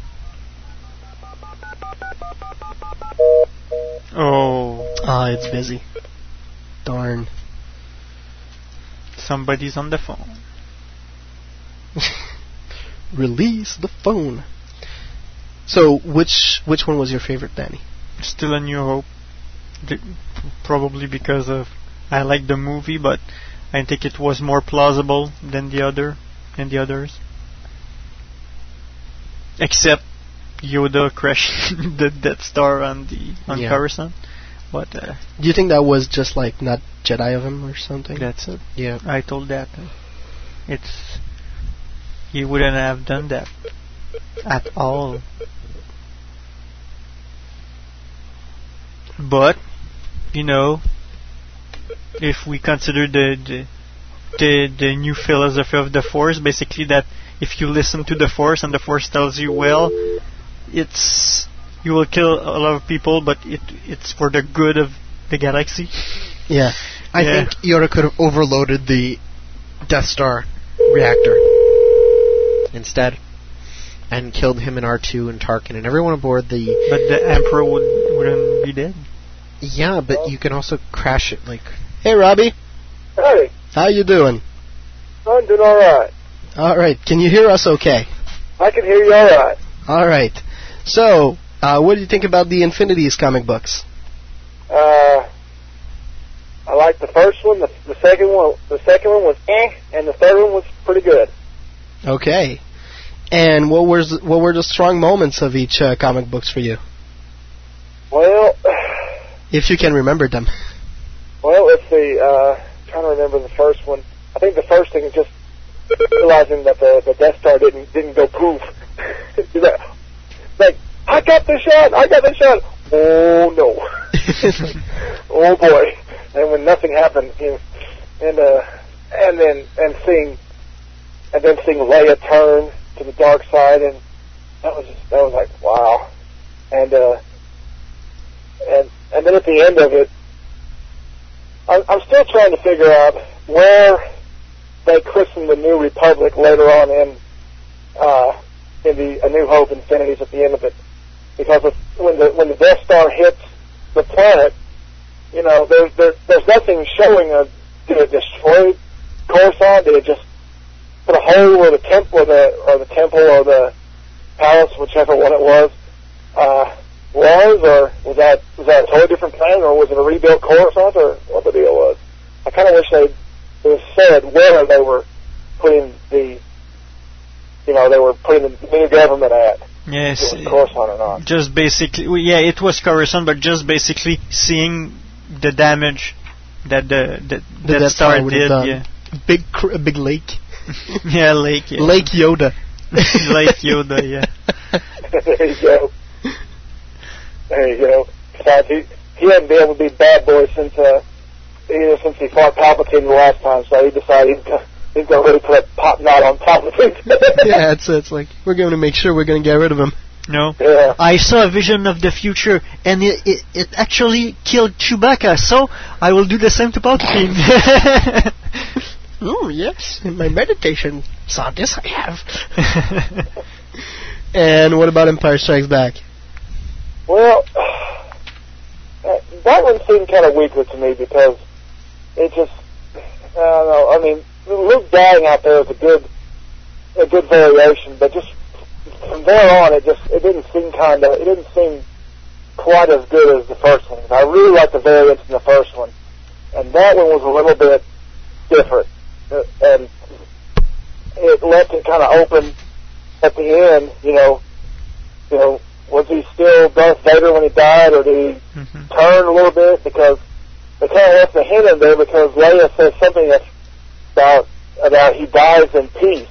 oh. Ah, it's busy. Darn. Somebody's on the phone. Release the phone. So, which which one was your favorite, Danny? Still a New Hope. D- probably because of I like the movie, but I think it was more plausible than the other than the others. Except Yoda crashing the Death Star on the on Yeah. Coruscant. But uh, Do you think that was just like not Jedi of him or something? that's it. Yeah. I told that. uh, It's he wouldn't have done that at all. But you know, if we consider the the the, the new philosophy of the Force, basically that if you listen to the Force and the Force tells you, well, it's you will kill a lot of people, but it it's for the good of the galaxy. Yeah. I Yeah. think Yoda could have overloaded the Death Star reactor instead, and killed him and R2 and Tarkin and everyone aboard the. But the Emperor would wouldn't be dead. Yeah, but you can also crash it like. Hey, Robbie. Hey, How you doing? I'm doing all right. All right. Can you hear us okay? I can hear you all right. All right. So, uh, what do you think about the Infinities comic books? Uh, I like the first one. The, the second one, the second one was eh, and the third one was pretty good. Okay. And what was what were the strong moments of each uh, comic books for you, Well, if you can remember them? well, let's see. Uh, trying to remember the first one. I think the first thing is just realizing that the, the Death Star didn't didn't go poof. Like, like, I got the shot. I got the shot. Oh no. oh boy. And when nothing happened, you know, and uh, and then and seeing, and then seeing Leia turn to the dark side, and that was just, that was like wow. And uh, and and then at the end of it, I'm, I'm still trying to figure out where they christened the New Republic later on in uh, in the A New Hope Infinities at the end of it, because of, when the when the Death Star hits the planet, you know, there's there, there's nothing showing a did it destroy Coruscant? Did it just put a hole where the temple or the or the temple or the palace, whichever one it was, uh, was, or was that was that a totally different planet, or was it a rebuilt Coruscant, or what the deal was? I kind of wish they it was said where they were putting the, you know, they were putting the new government at. Yes. If it was Coruscant or not. Just basically, well, yeah, it was Coruscant, but just basically seeing the damage that the the, The Death Death Star Star did. Yeah, Big cr- a big lake. yeah, Lake. Yeah. Lake Yoda. Lake Yoda. Yeah. there you go. There you go. Besides, he he hadn't been able to be bad boy since uh either since he fought Palpatine the last time, so he decided he's gonna, he's gonna really put a pop knot on Palpatine. yeah, it's it's like we're going to make sure we're going to get rid of him. No. Yeah. I saw a vision of the future, and it, it, it actually killed Chewbacca. So I will do the same to Palpatine. Oh yes, in my meditation saw this I have. and what about Empire Strikes Back? Well, uh, that one seemed kind of weaker to me because it just, I don't know. I mean, Luke dying out there is a good, a good variation, but just from there on, it just it didn't seem kind of, it didn't seem quite as good as the first one. I really liked the variants in the first one, and that one was a little bit different, uh, and it left it kind of open at the end. You know, you know, was he still Darth Vader when he died, or did he turn a little bit? Because they kind of left the hint in there because Leia says something about about he dies in peace.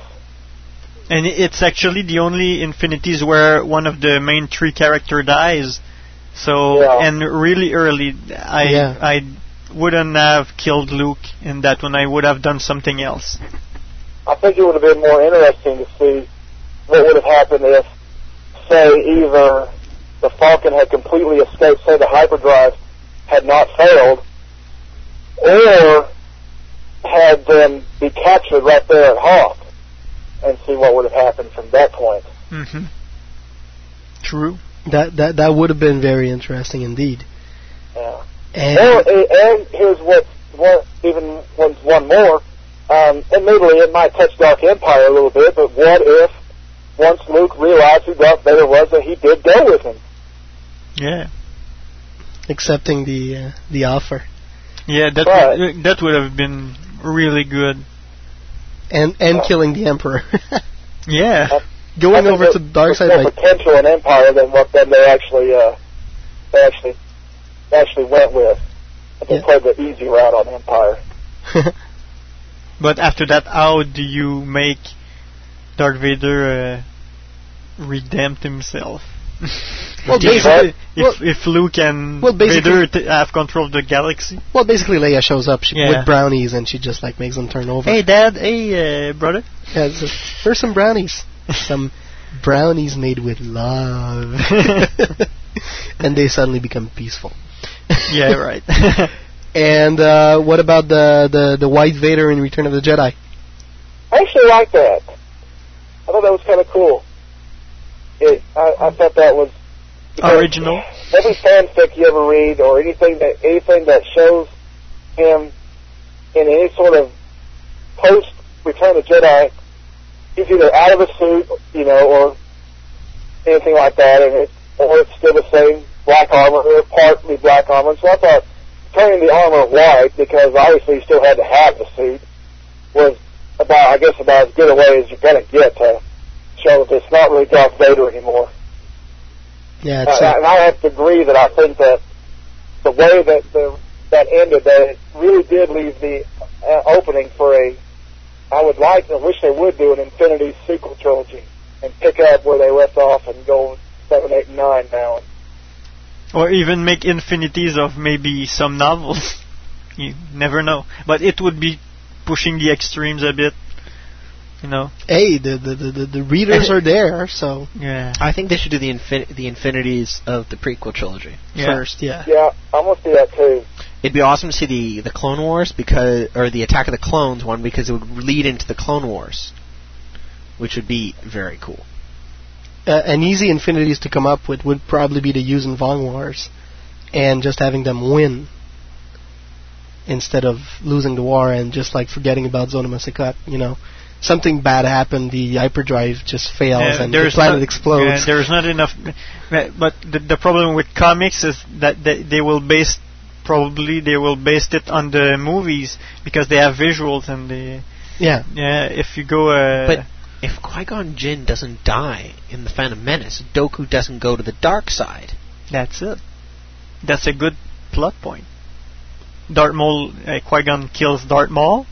And it's actually the only Infinities where one of the main three character dies. So Yeah. and really early, I Yeah. I wouldn't have killed Luke in that one. I would have done something else. I think it would have been more interesting to see what would have happened if, say, either the Falcon had completely escaped, say the hyperdrive had not failed, or had them be captured right there at Hoth, and see what would have happened from that point. hmm True. That that that would have been very interesting indeed. Yeah. And Or, and here's what one, even one, one more. Um, admittedly, it might touch Dark Empire a little bit, but what if once Luke realized who Darth Vader was, that he did go with him? Yeah. accepting the uh, the offer Yeah, that Right. would, that would have been really good. and and killing the emperor. Yeah. I Going think over to the dark side there's more like potential in Empire than what than they actually uh, they actually actually went with. But they Yeah. played the easy route on Empire. But after that, how do you make Darth Vader uh, redempt himself? Well, basically- if, if Luke and Well, basically- Vader t- have control of the galaxy. well, basically Leia shows up she, Yeah. with brownies and she just like makes them turn over. Hey, Dad. Hey, uh, brother. Yeah, it's just, here's some brownies. some brownies made with love. and they suddenly become peaceful. Yeah, right. And uh, what about the, the the White Vader in Return of the Jedi? I actually like that. I thought that was kind of cool. It, I, I thought that was Original. every fanfic you ever read or anything that anything that shows him in any sort of post Return of the Jedi, he's either out of a suit, you know, or anything like that, and it, or it's still the same black armor or partly black armor. So I thought turning the armor white because obviously he still had to have the suit was about I guess about as good a way as you're gonna get to show it's not really Darth Vader anymore. Yeah, Uh, it's uh, and I have to agree that I think that the way that the that ended, that it really did leave the uh, opening for a. I would like, I wish they would do an Infinity sequel trilogy and pick up where they left off and go seven, eight, and nine now. Or even make infinities of maybe some novels. you never know. But it would be pushing the extremes a bit. You know. hey, the the, the, the, the readers are there, so Yeah. I think they should do the infin- the infinities of the prequel trilogy. Yeah. first, yeah. Yeah, I'm gonna see that too. It'd be awesome to see the the Clone Wars because or the Attack of the Clones one because it would lead into the Clone Wars, which would be very cool. Uh, an easy infinities to come up with would probably be the Yuuzhan Vong Wars, and just having them win instead of losing the war and just like forgetting about Zonama Sekot. You know, something bad happened, the hyperdrive just fails Yeah, and the planet not, explodes. yeah, there's not enough. But the, the problem with comics is that they, they will base probably they will base it on the movies because they have visuals and they yeah, yeah. If you go uh, But if Qui Gon Jinn doesn't die in the Phantom Menace, Dooku doesn't go to the dark side. that's it. That's a good plot point. Darth Maul, uh, Qui Gon kills Darth Maul.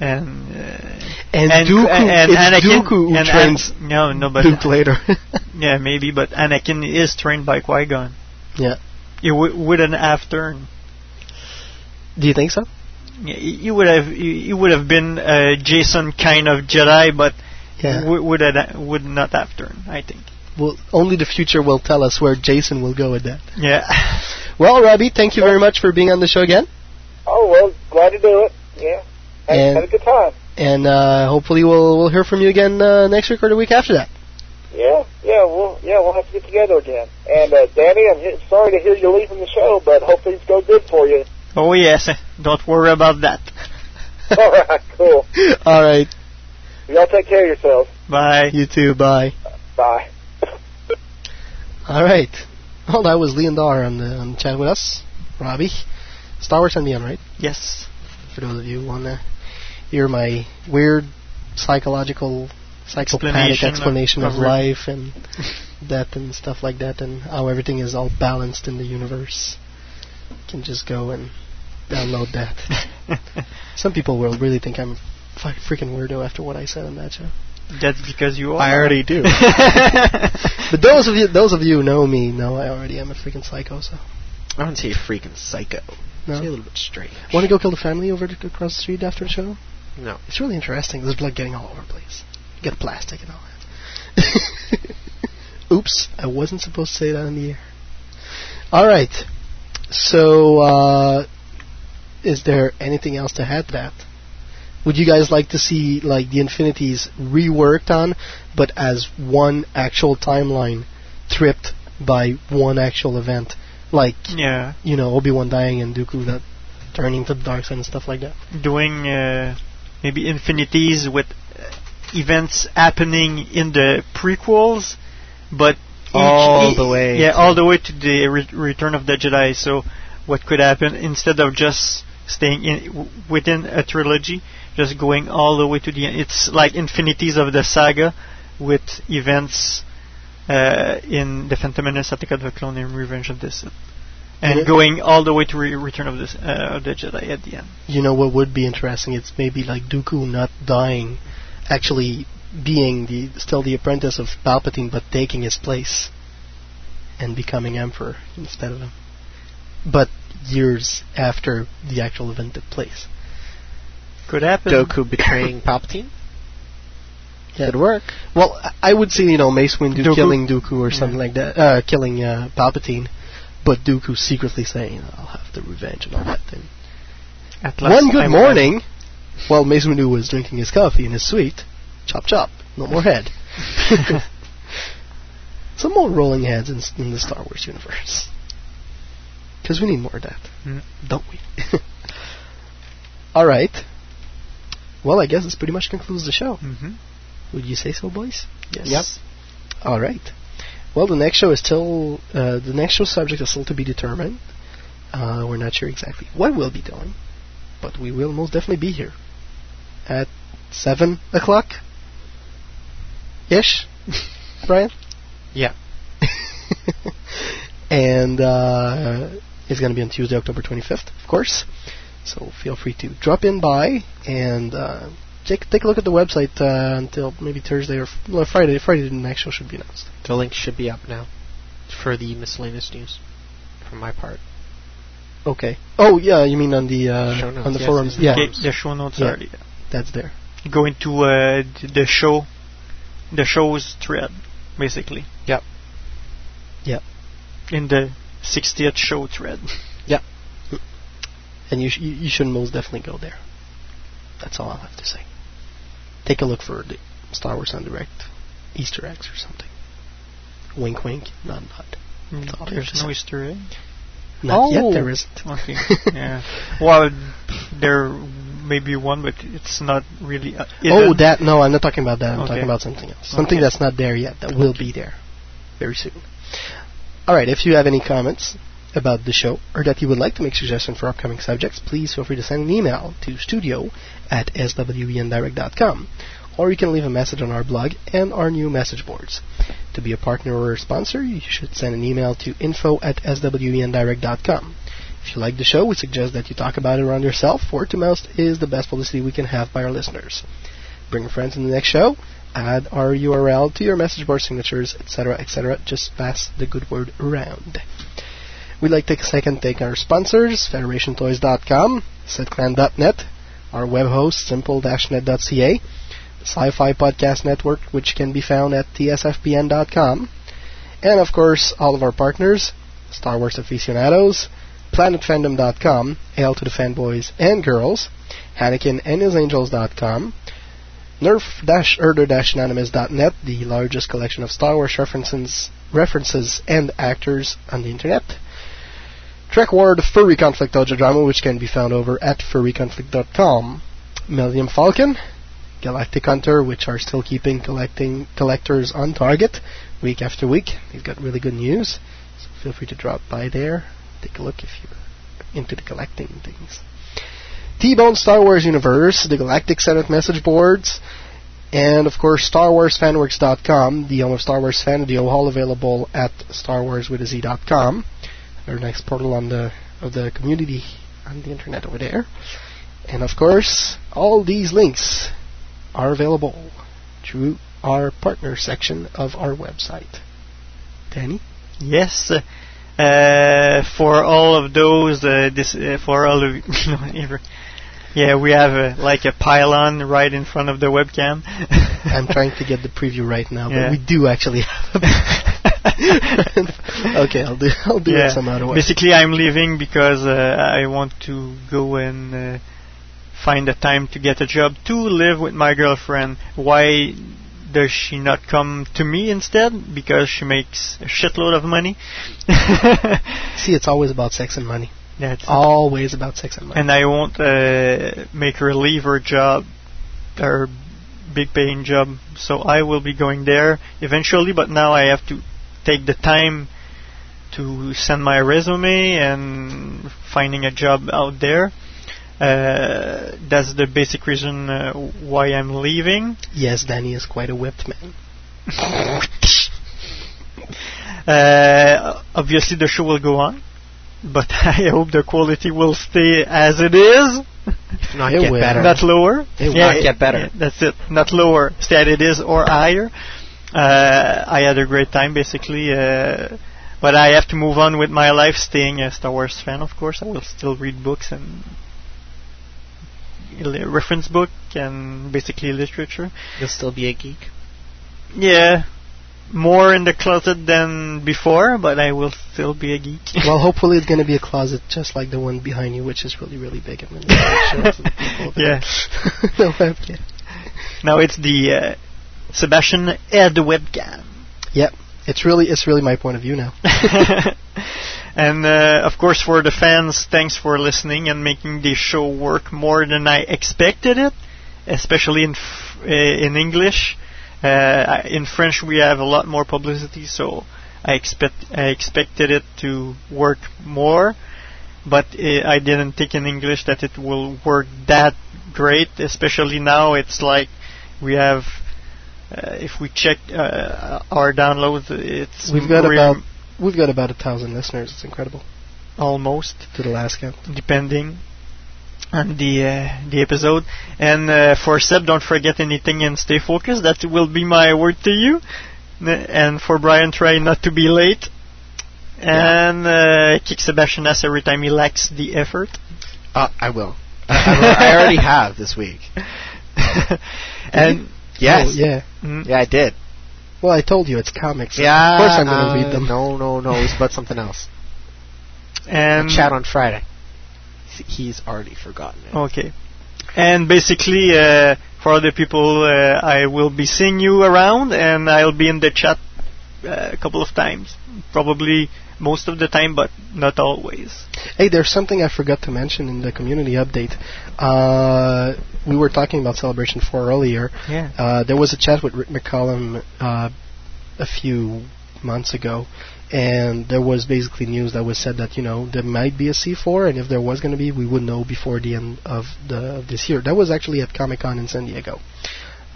And uh, and, and Dooku, and it's Anakin Dooku who and trains An- no no but Luke later. yeah maybe but Anakin is trained by Qui Gon. yeah, You w- wouldn't have turned. do you think so? Yeah, You would have you, you would have been a Jacen kind of Jedi, but Yeah. w- would have, would not have turned. I think. Well, only the future will tell us where Jacen will go with that. Yeah. Well, Robbie, thank you very much for being on the show again, Oh well, glad to do it. Yeah, had, And- had a good time. and uh, hopefully we'll we'll hear from you again uh, next week or the week after that. Yeah, yeah, we'll yeah we'll have to get together again. And uh, Danny, I'm he- sorry to hear you leaving the show, but hope things go good for you. Oh yes. Don't worry about that. All right, cool. All right, Y'all take care of yourselves. Bye. you too. Bye. Bye. All right. Well, that was Leon Dar on the on the chat with us. Robbie, Star Wars and Beyond, right? Yes. For those of you who want to hear my weird psychological, psychopathic Explanation explanation of- of, of life and death and stuff like that, and how everything is all balanced in the universe. can just go and download that. Some people will really think I'm a freaking weirdo after what I said on that show. That's because you are. I already do. but those of you, those of you who know me, know I already am a freaking psycho. So I wouldn't say freaking psycho. No. Say a little bit strange. want to go kill the family over to, across the street after the show? No. It's really interesting. There's blood getting all over the place. You get plastic and all that. Oops, I wasn't supposed to say that in the air. All right. So, uh, is there anything else to add to that? Would you guys like to see like the Infinities reworked on, but as one actual timeline, tripped by one actual event, like Yeah. you know Obi Wan dying and Dooku that turning to the dark side and stuff like that? Doing uh, maybe infinities with uh, events happening in the prequels, but All the way Yeah, to- all the way to the re- Return of the Jedi. So, what could happen instead of just staying in w- within a trilogy, just going all the way to the end? It's like infinities of the saga with events uh, in the Phantom Menace, Attack of the Clone, and Revenge of the Sith. And Yeah. going all the way to re- Return of the S- uh, of the Jedi at the end. You know what would be interesting? It's maybe like Dooku not dying, actually being the still the apprentice of Palpatine, but taking his place and becoming Emperor instead of him. But years after the actual event took place. Could happen. Dooku betraying Palpatine. Could work. Well, I- I would see you know Mace Windu Dooku? killing Dooku or something like that, uh, killing uh, Palpatine, but Dooku secretly saying, "I'll have the revenge" and all that. Last One good I'm morning, while Mace Windu was drinking his coffee in his suite, chop chop, no more head. Some more rolling heads in, in the Star Wars universe. Because we need more of that, Mm. don't we? Alright. Well, I guess this pretty much concludes the show. Mm-hmm. Would you say so, boys? Yes. Yep. All right. Well, the next show is still uh, the next show subject is still to be determined. Uh, we're not sure exactly what we'll be doing, but we will most definitely be here at seven o'clock ish. Brian. Yeah. and uh, it's going to be on Tuesday, October 25th, of course. So feel free to drop in by and uh, take take a look at the website uh, until maybe Thursday or well, Friday. Friday the next show should be announced. The link should be up now for the miscellaneous news from my part. Okay. Oh yeah, you mean on the uh, Show notes, on the yes, forums? Yeah, the show notes Yeah. are that's there. going to uh, the show, the show's thread, basically. Yep. Yep. In the 60th show thread. Yeah. And you sh- you, you should most definitely go there. That's all I'll have to say. Take a look for the Star Wars en Direct Easter eggs or something. Wink, wink, nod, nod. That's all I have There's no Easter egg. Not yet, Oh. there isn't. Okay. yeah. Well, there may be one, but it's not really. Uh, Oh, that no, I'm not talking about that. I'm Okay. talking about something else. Something Okay. that's not there yet that will be there very soon. All right. If you have any comments about the show or that you would like to make suggestions for upcoming subjects, please feel free to send an email to studio at swendirect.com. Or you can leave a message on our blog and our new message boards. To be a partner or a sponsor, you should send an email to info at swendirect.com. If you like the show, we suggest that you talk about it around yourself. Word to mouth is the best publicity we can have by our listeners. Bring your friends in the next show. Add our URL to your message board signatures, etc., etc. Just pass the good word around. We'd like to take a second to thank our sponsors, FederationToys.com, SetClan.net, our web host, simple-net.ca, Sci-Fi Podcast Network, which can be found at tsfpn.com, and of course, all of our partners, Star Wars aficionados, PlanetFandom.com, Hail to the Fanboys and Girls, Hannikin and HisAngels.com, Nerf-Herder-Anonymous.net, the largest collection of Star Wars references, references and actors on the internet, Trek Ward Furry Conflict Audio Drama, which can be found over at furryconflict.com, Millennium Falcon, Galactic Hunter, which are still keeping collecting collectors on target week after week. They've got really good news, so feel free to drop by there, take a look if you're into the collecting things. T-Bone Star Wars Universe, the Galactic Senate message boards, and of course StarWarsFanWorks.com, the home of Star Wars Fan Video, all available at StarWarsWithAZ.com. Our next portal on the of the community on the internet over there. And of course, all these links are available through our partner section of our website. Danny? Yes. Uh, for all of those, uh, this uh, for all of yeah, we have a, like a pylon right in front of the webcam. I'm trying to get the preview right now, but Yeah. we do actually have. A okay, I'll do. I'll do it some other way. Basically, I'm leaving because uh, I want to go and uh, find a time to get a job to live with my girlfriend. Why does she not come to me instead? Because she makes a shitload of money. See, it's always about sex and money. That's always about sex and and I won't uh, make her leave her job, her big paying job. So I will be going there eventually, but now I have to take the time to send my resume and finding a job out there. Uh, that's the basic reason uh, why I'm leaving. Yes, Danny is quite a whipped man. Uh, obviously, the show will go on, but I hope the quality will stay as it is. not It get will. better. Not lower. It will not get better. yeah, that's it. Not lower. Stay as it is or higher. Uh, I had a great time, basically. Uh, but I have to move on with my life, staying a Star Wars fan, of course. I will still read books and reference book and basically literature. You'll still be a geek. Yeah, more in the closet than before, but I will still be a geek. well, hopefully it's going to be a closet just like the one behind you, which is really, really big. I'm going to the Yeah. no webcam. Now it's the uh, Sebastian Ed webcam. Yep, it's really, it's really my point of view now. and uh, of course, for the fans, thanks for listening and making this show work more than I expected it, especially in f- uh, in English. Uh, in French, we have a lot more publicity, so I expect I expected it to work more, but uh, I didn't think in English that it will work that great. Especially now, it's like we have. Uh, if we check uh, our downloads, it's We've got about, we've got about a thousand listeners. It's incredible. almost To the last count. depending on the uh, the episode. And uh, for Seb, don't forget anything and stay focused. That will be my word to you. And for Brian, try not to be late. And uh, kick Sebastian ass every time he lacks the effort. Uh, I will. I, I, I already have this week. and Yes. Oh, yeah. Mm. Yeah, I did. Well, I told you it's comics. Yeah. Of course I'm going to uh, read them. No, no, no. It's about something else. and Chat on Friday. See, He's already forgotten it. Okay. And basically, uh, for other people, uh, I will be seeing you around, and I'll be in the chat uh, a couple of times. Probably most of the time, but not always. Hey, there's something I forgot to mention in the community update. Uh, we were talking about Celebration 4 earlier. Yeah. Uh, there was a chat with Rick McCallum uh, a few months ago, and there was basically news that was said that you know there might be a C4, and if there was going to be, we would know before the end of the of this year. That was actually at Comic Con in San Diego.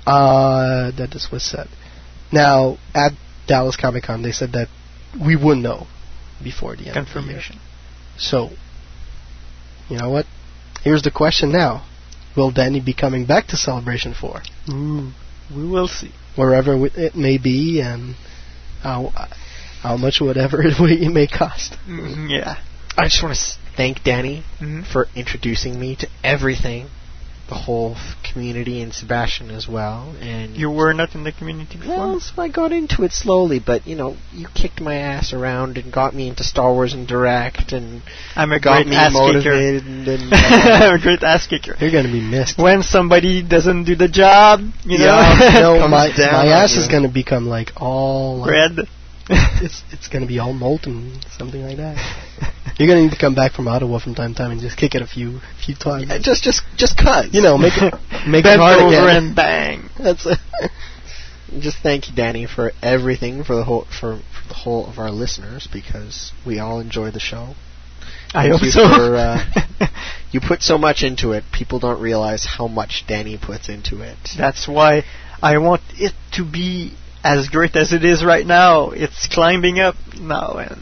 Uh, that this was said. Now at Dallas Comic Con, they said that we would know before the end. Of the year. Confirmation. So, you know what? Here's the question now. Will Danny be coming back to Celebration 4? Ooh, we will see. Wherever it may be and how, how much whatever it may- cost. Mm, yeah. I just want to thank Danny Mhm. for introducing me to everything, the whole f- community, and Sebastian as well. And You were not in the community before? well, so I got into it slowly, but you know, you kicked my ass around and got me into Star Wars en Direct, and I'm a got great me ass motivated. kicker. And, I'm a great ass kicker. You're going to be missed. When somebody doesn't do the job, you know, Yeah, no, my, my ass you. is going to become like all like, red. it's it's going to be all molten, something like that. You're going to need to come back from Ottawa from time to time and just kick it a few few times. Yeah, just, just, just cause you know, make it make it hard over again. and bang. That's it. just thank you, Danny, for everything for the whole for, for the whole of our listeners because we all enjoy the show. I hope you so. For, uh, you put so much into it. People don't realize how much Danny puts into it. That's why I want it to be as great as it is right now. It's climbing up now, and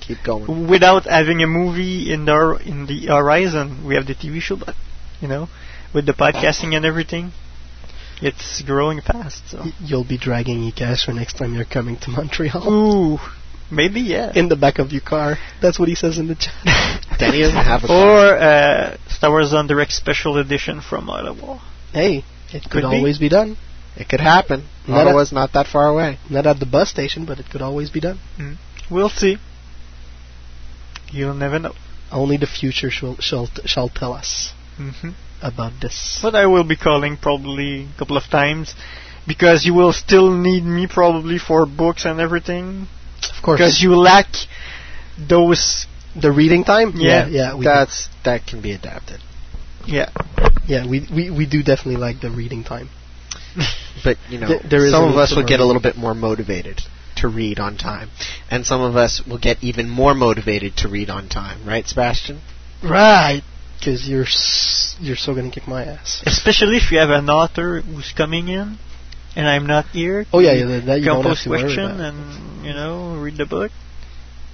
keep going. Without having a movie in the in the horizon, we have the TV show, but you know, with the podcasting and everything, it's growing fast. So You'll be dragging e-cash for next time you're coming to Montreal. Ooh, maybe yeah. In the back of your car. That's what he says in the chat. Danny doesn't have a or uh, Star Wars en Direct Special Edition from Ottawa. Hey, it could, Could be. always be done. It could happen. Not at- not that far away. Not at the bus station, but it could always be done. We'll see. You'll never know. Only the future shall shall, shall tell us hmm about this. But I will be calling probably a couple of times because you will still need me probably for books and everything. Of course. Because you lack those. The reading time? Yeah. yeah. We That's that can be adapted. Yeah. yeah, we, we we do definitely like the reading time. But you know, Th- some a of us will get a little bit more motivated to read on time, and some of us will get even more motivated to read on time. Right, Sebastian? Right. Because you're s- you're so gonna kick my ass. Especially if you have an author who's coming in and I'm not here. Oh, yeah, yeah, that- that you don't have compose to worry question about. and you know read the book.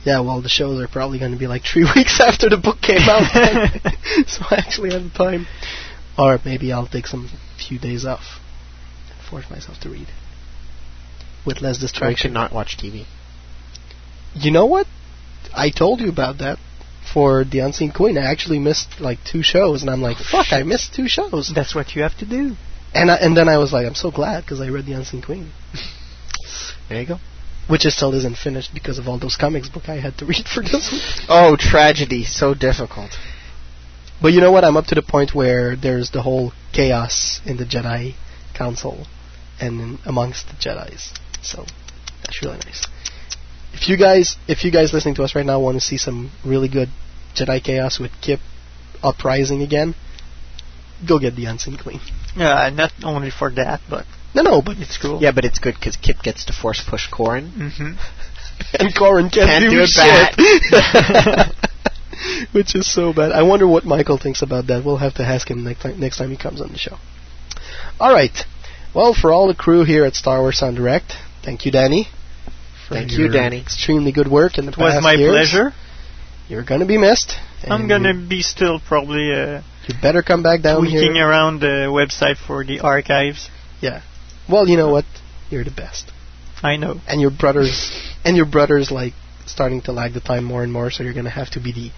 Yeah, well, the shows are probably going to be like three weeks after the book came out, so I actually have time. Or maybe I'll take some few days off and force myself to read with less distraction. should not watch TV. You know what? I told you about that for the Unseen Queen. I actually missed like two shows, and I'm like, oh, fuck, I missed two shows. That's what you have to do. And I, and then I was like, I'm so glad because I read the Unseen Queen, There you go. which is still isn't finished because of all those comics book I had to read for this week. Oh, tragedy! So difficult. But you know what? I'm up to the point where there's the whole chaos in the Jedi Council and in, amongst the Jedi's. So that's really nice. If you guys, if you guys listening to us right now want to see some really good Jedi chaos with Kip uprising again, go get the Unseen Queen. Yeah, not only for that, but No, no, but it's cool. Yeah, but it's good because Kip gets to force push Corran. hmm and Corran can't, Can't do, do it shit. Which is so bad. I wonder what Michael thinks about that. We'll have to ask him next time, next time he comes on the show. All right. Well, for all the crew here at Star Wars en Direct, thank you, Danny. for Thank you, Danny. Extremely good work in the It was my years. pleasure. You're gonna be missed. I'm gonna be still probably uh, you better come back down tweaking here. around the website for the archives. Yeah. Well, you know what? You're the best. I know. And your brothers, and your brothers, like starting to lag the time more and more. So you're gonna have to be the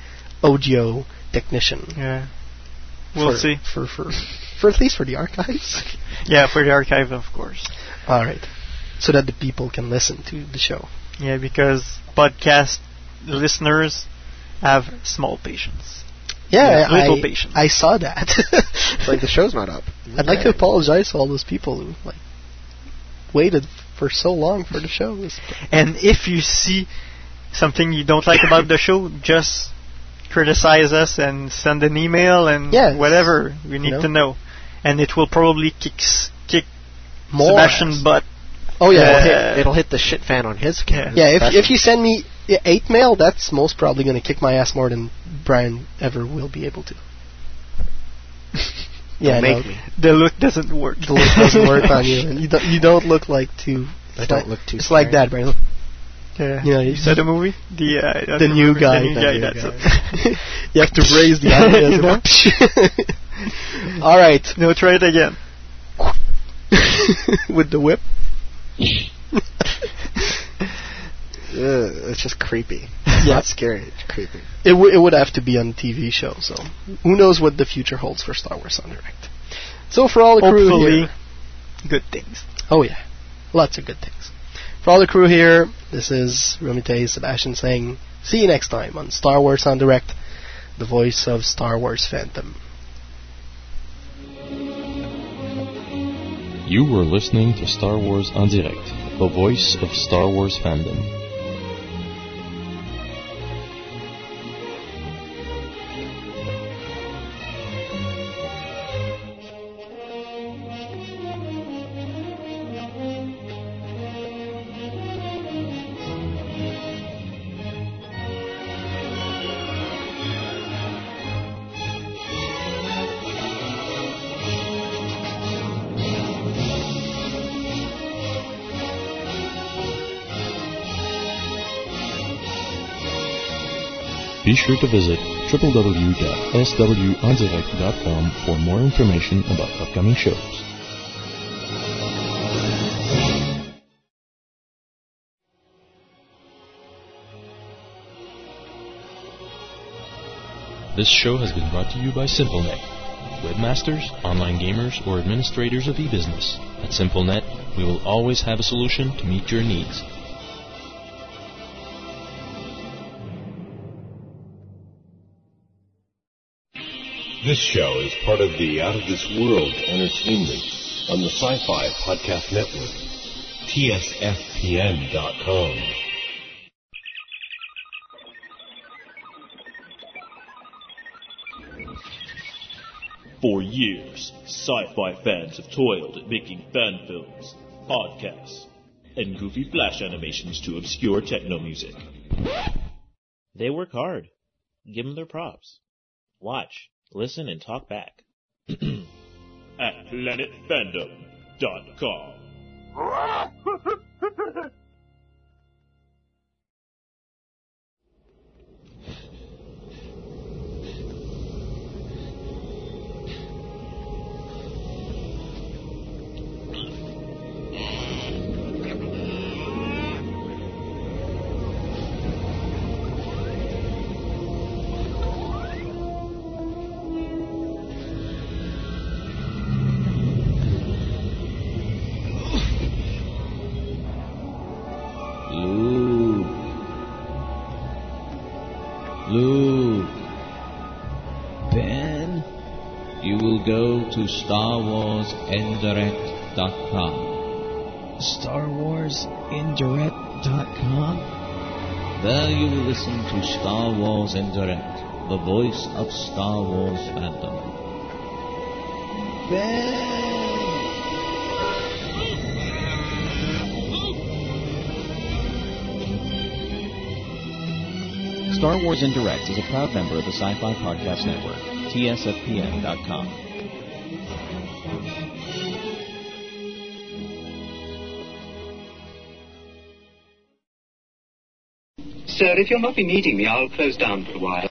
audio technician. Yeah. We'll for, see. For for for at least for the archives. Yeah, for the archive, of course. All right. So that the people can listen to the show. Yeah, because podcast listeners have small patience. Yeah, Yeah, little I, patience. I saw that. It's like the show's not up. I'd like to apologize to all those people who like waited for so long for the show. And if you see something you don't like about the show, just criticize us and send an email and Yeah, whatever we need know. to know. And it will probably kick kick More Sebastian's ass. butt. Oh yeah. it'll, Uh, hit, it'll hit the shit fan on his account. yeah, if if you send me yeah, eight mail, that's most probably going to kick my ass more than Brian ever will be able to. yeah, Don't make no, me. The look doesn't work. the look doesn't work on you, and you don't you don't look like too. I it's don't like- look too It's like scary. that, Brian. Yeah. You know, you you- saw the movie? The uh, the new guy. The new The guy. that's guy. you have to raise the eyes. All right, No, try it again. with the whip. Ugh, uh, it's just creepy. Yeah. It's not scary. It's creepy. It, w- it would have to be on a TV show, so who knows what the future holds for Star Wars en Direct. So for all the crew Hopefully, here, good things. oh yeah, lots of good things. For all the crew here, this is Rumite Sebastian saying, see you next time on Star Wars en Direct, the voice of Star Wars Phantom. You were listening to Star Wars en Direct, the voice of Star Wars fandom. Sure to visit www.swendirect.com for more information about upcoming shows. This show has been brought to you by SimpleNet. Webmasters, online gamers, or administrators of e-business. At SimpleNet, we will always have a solution to meet your needs. This show is part of the Out of This World Entertainment on the Sci-Fi Podcast Network. TSFPN.com. For years, sci-fi fans have toiled at making fan films, podcasts, and goofy flash animations to obscure techno music. They work hard. Give them their props. Watch, listen, and talk back. At planetfandom.com. StarWarsIndirect.com. StarWarsIndirect.com? There you will listen to Star Wars en Direct, the voice of Star Wars fandom. Star Wars en Direct is a proud member of the Sci-Fi Podcast Network, tsfpn.com. Sir, if you'll not be needing me, I'll close down for a while.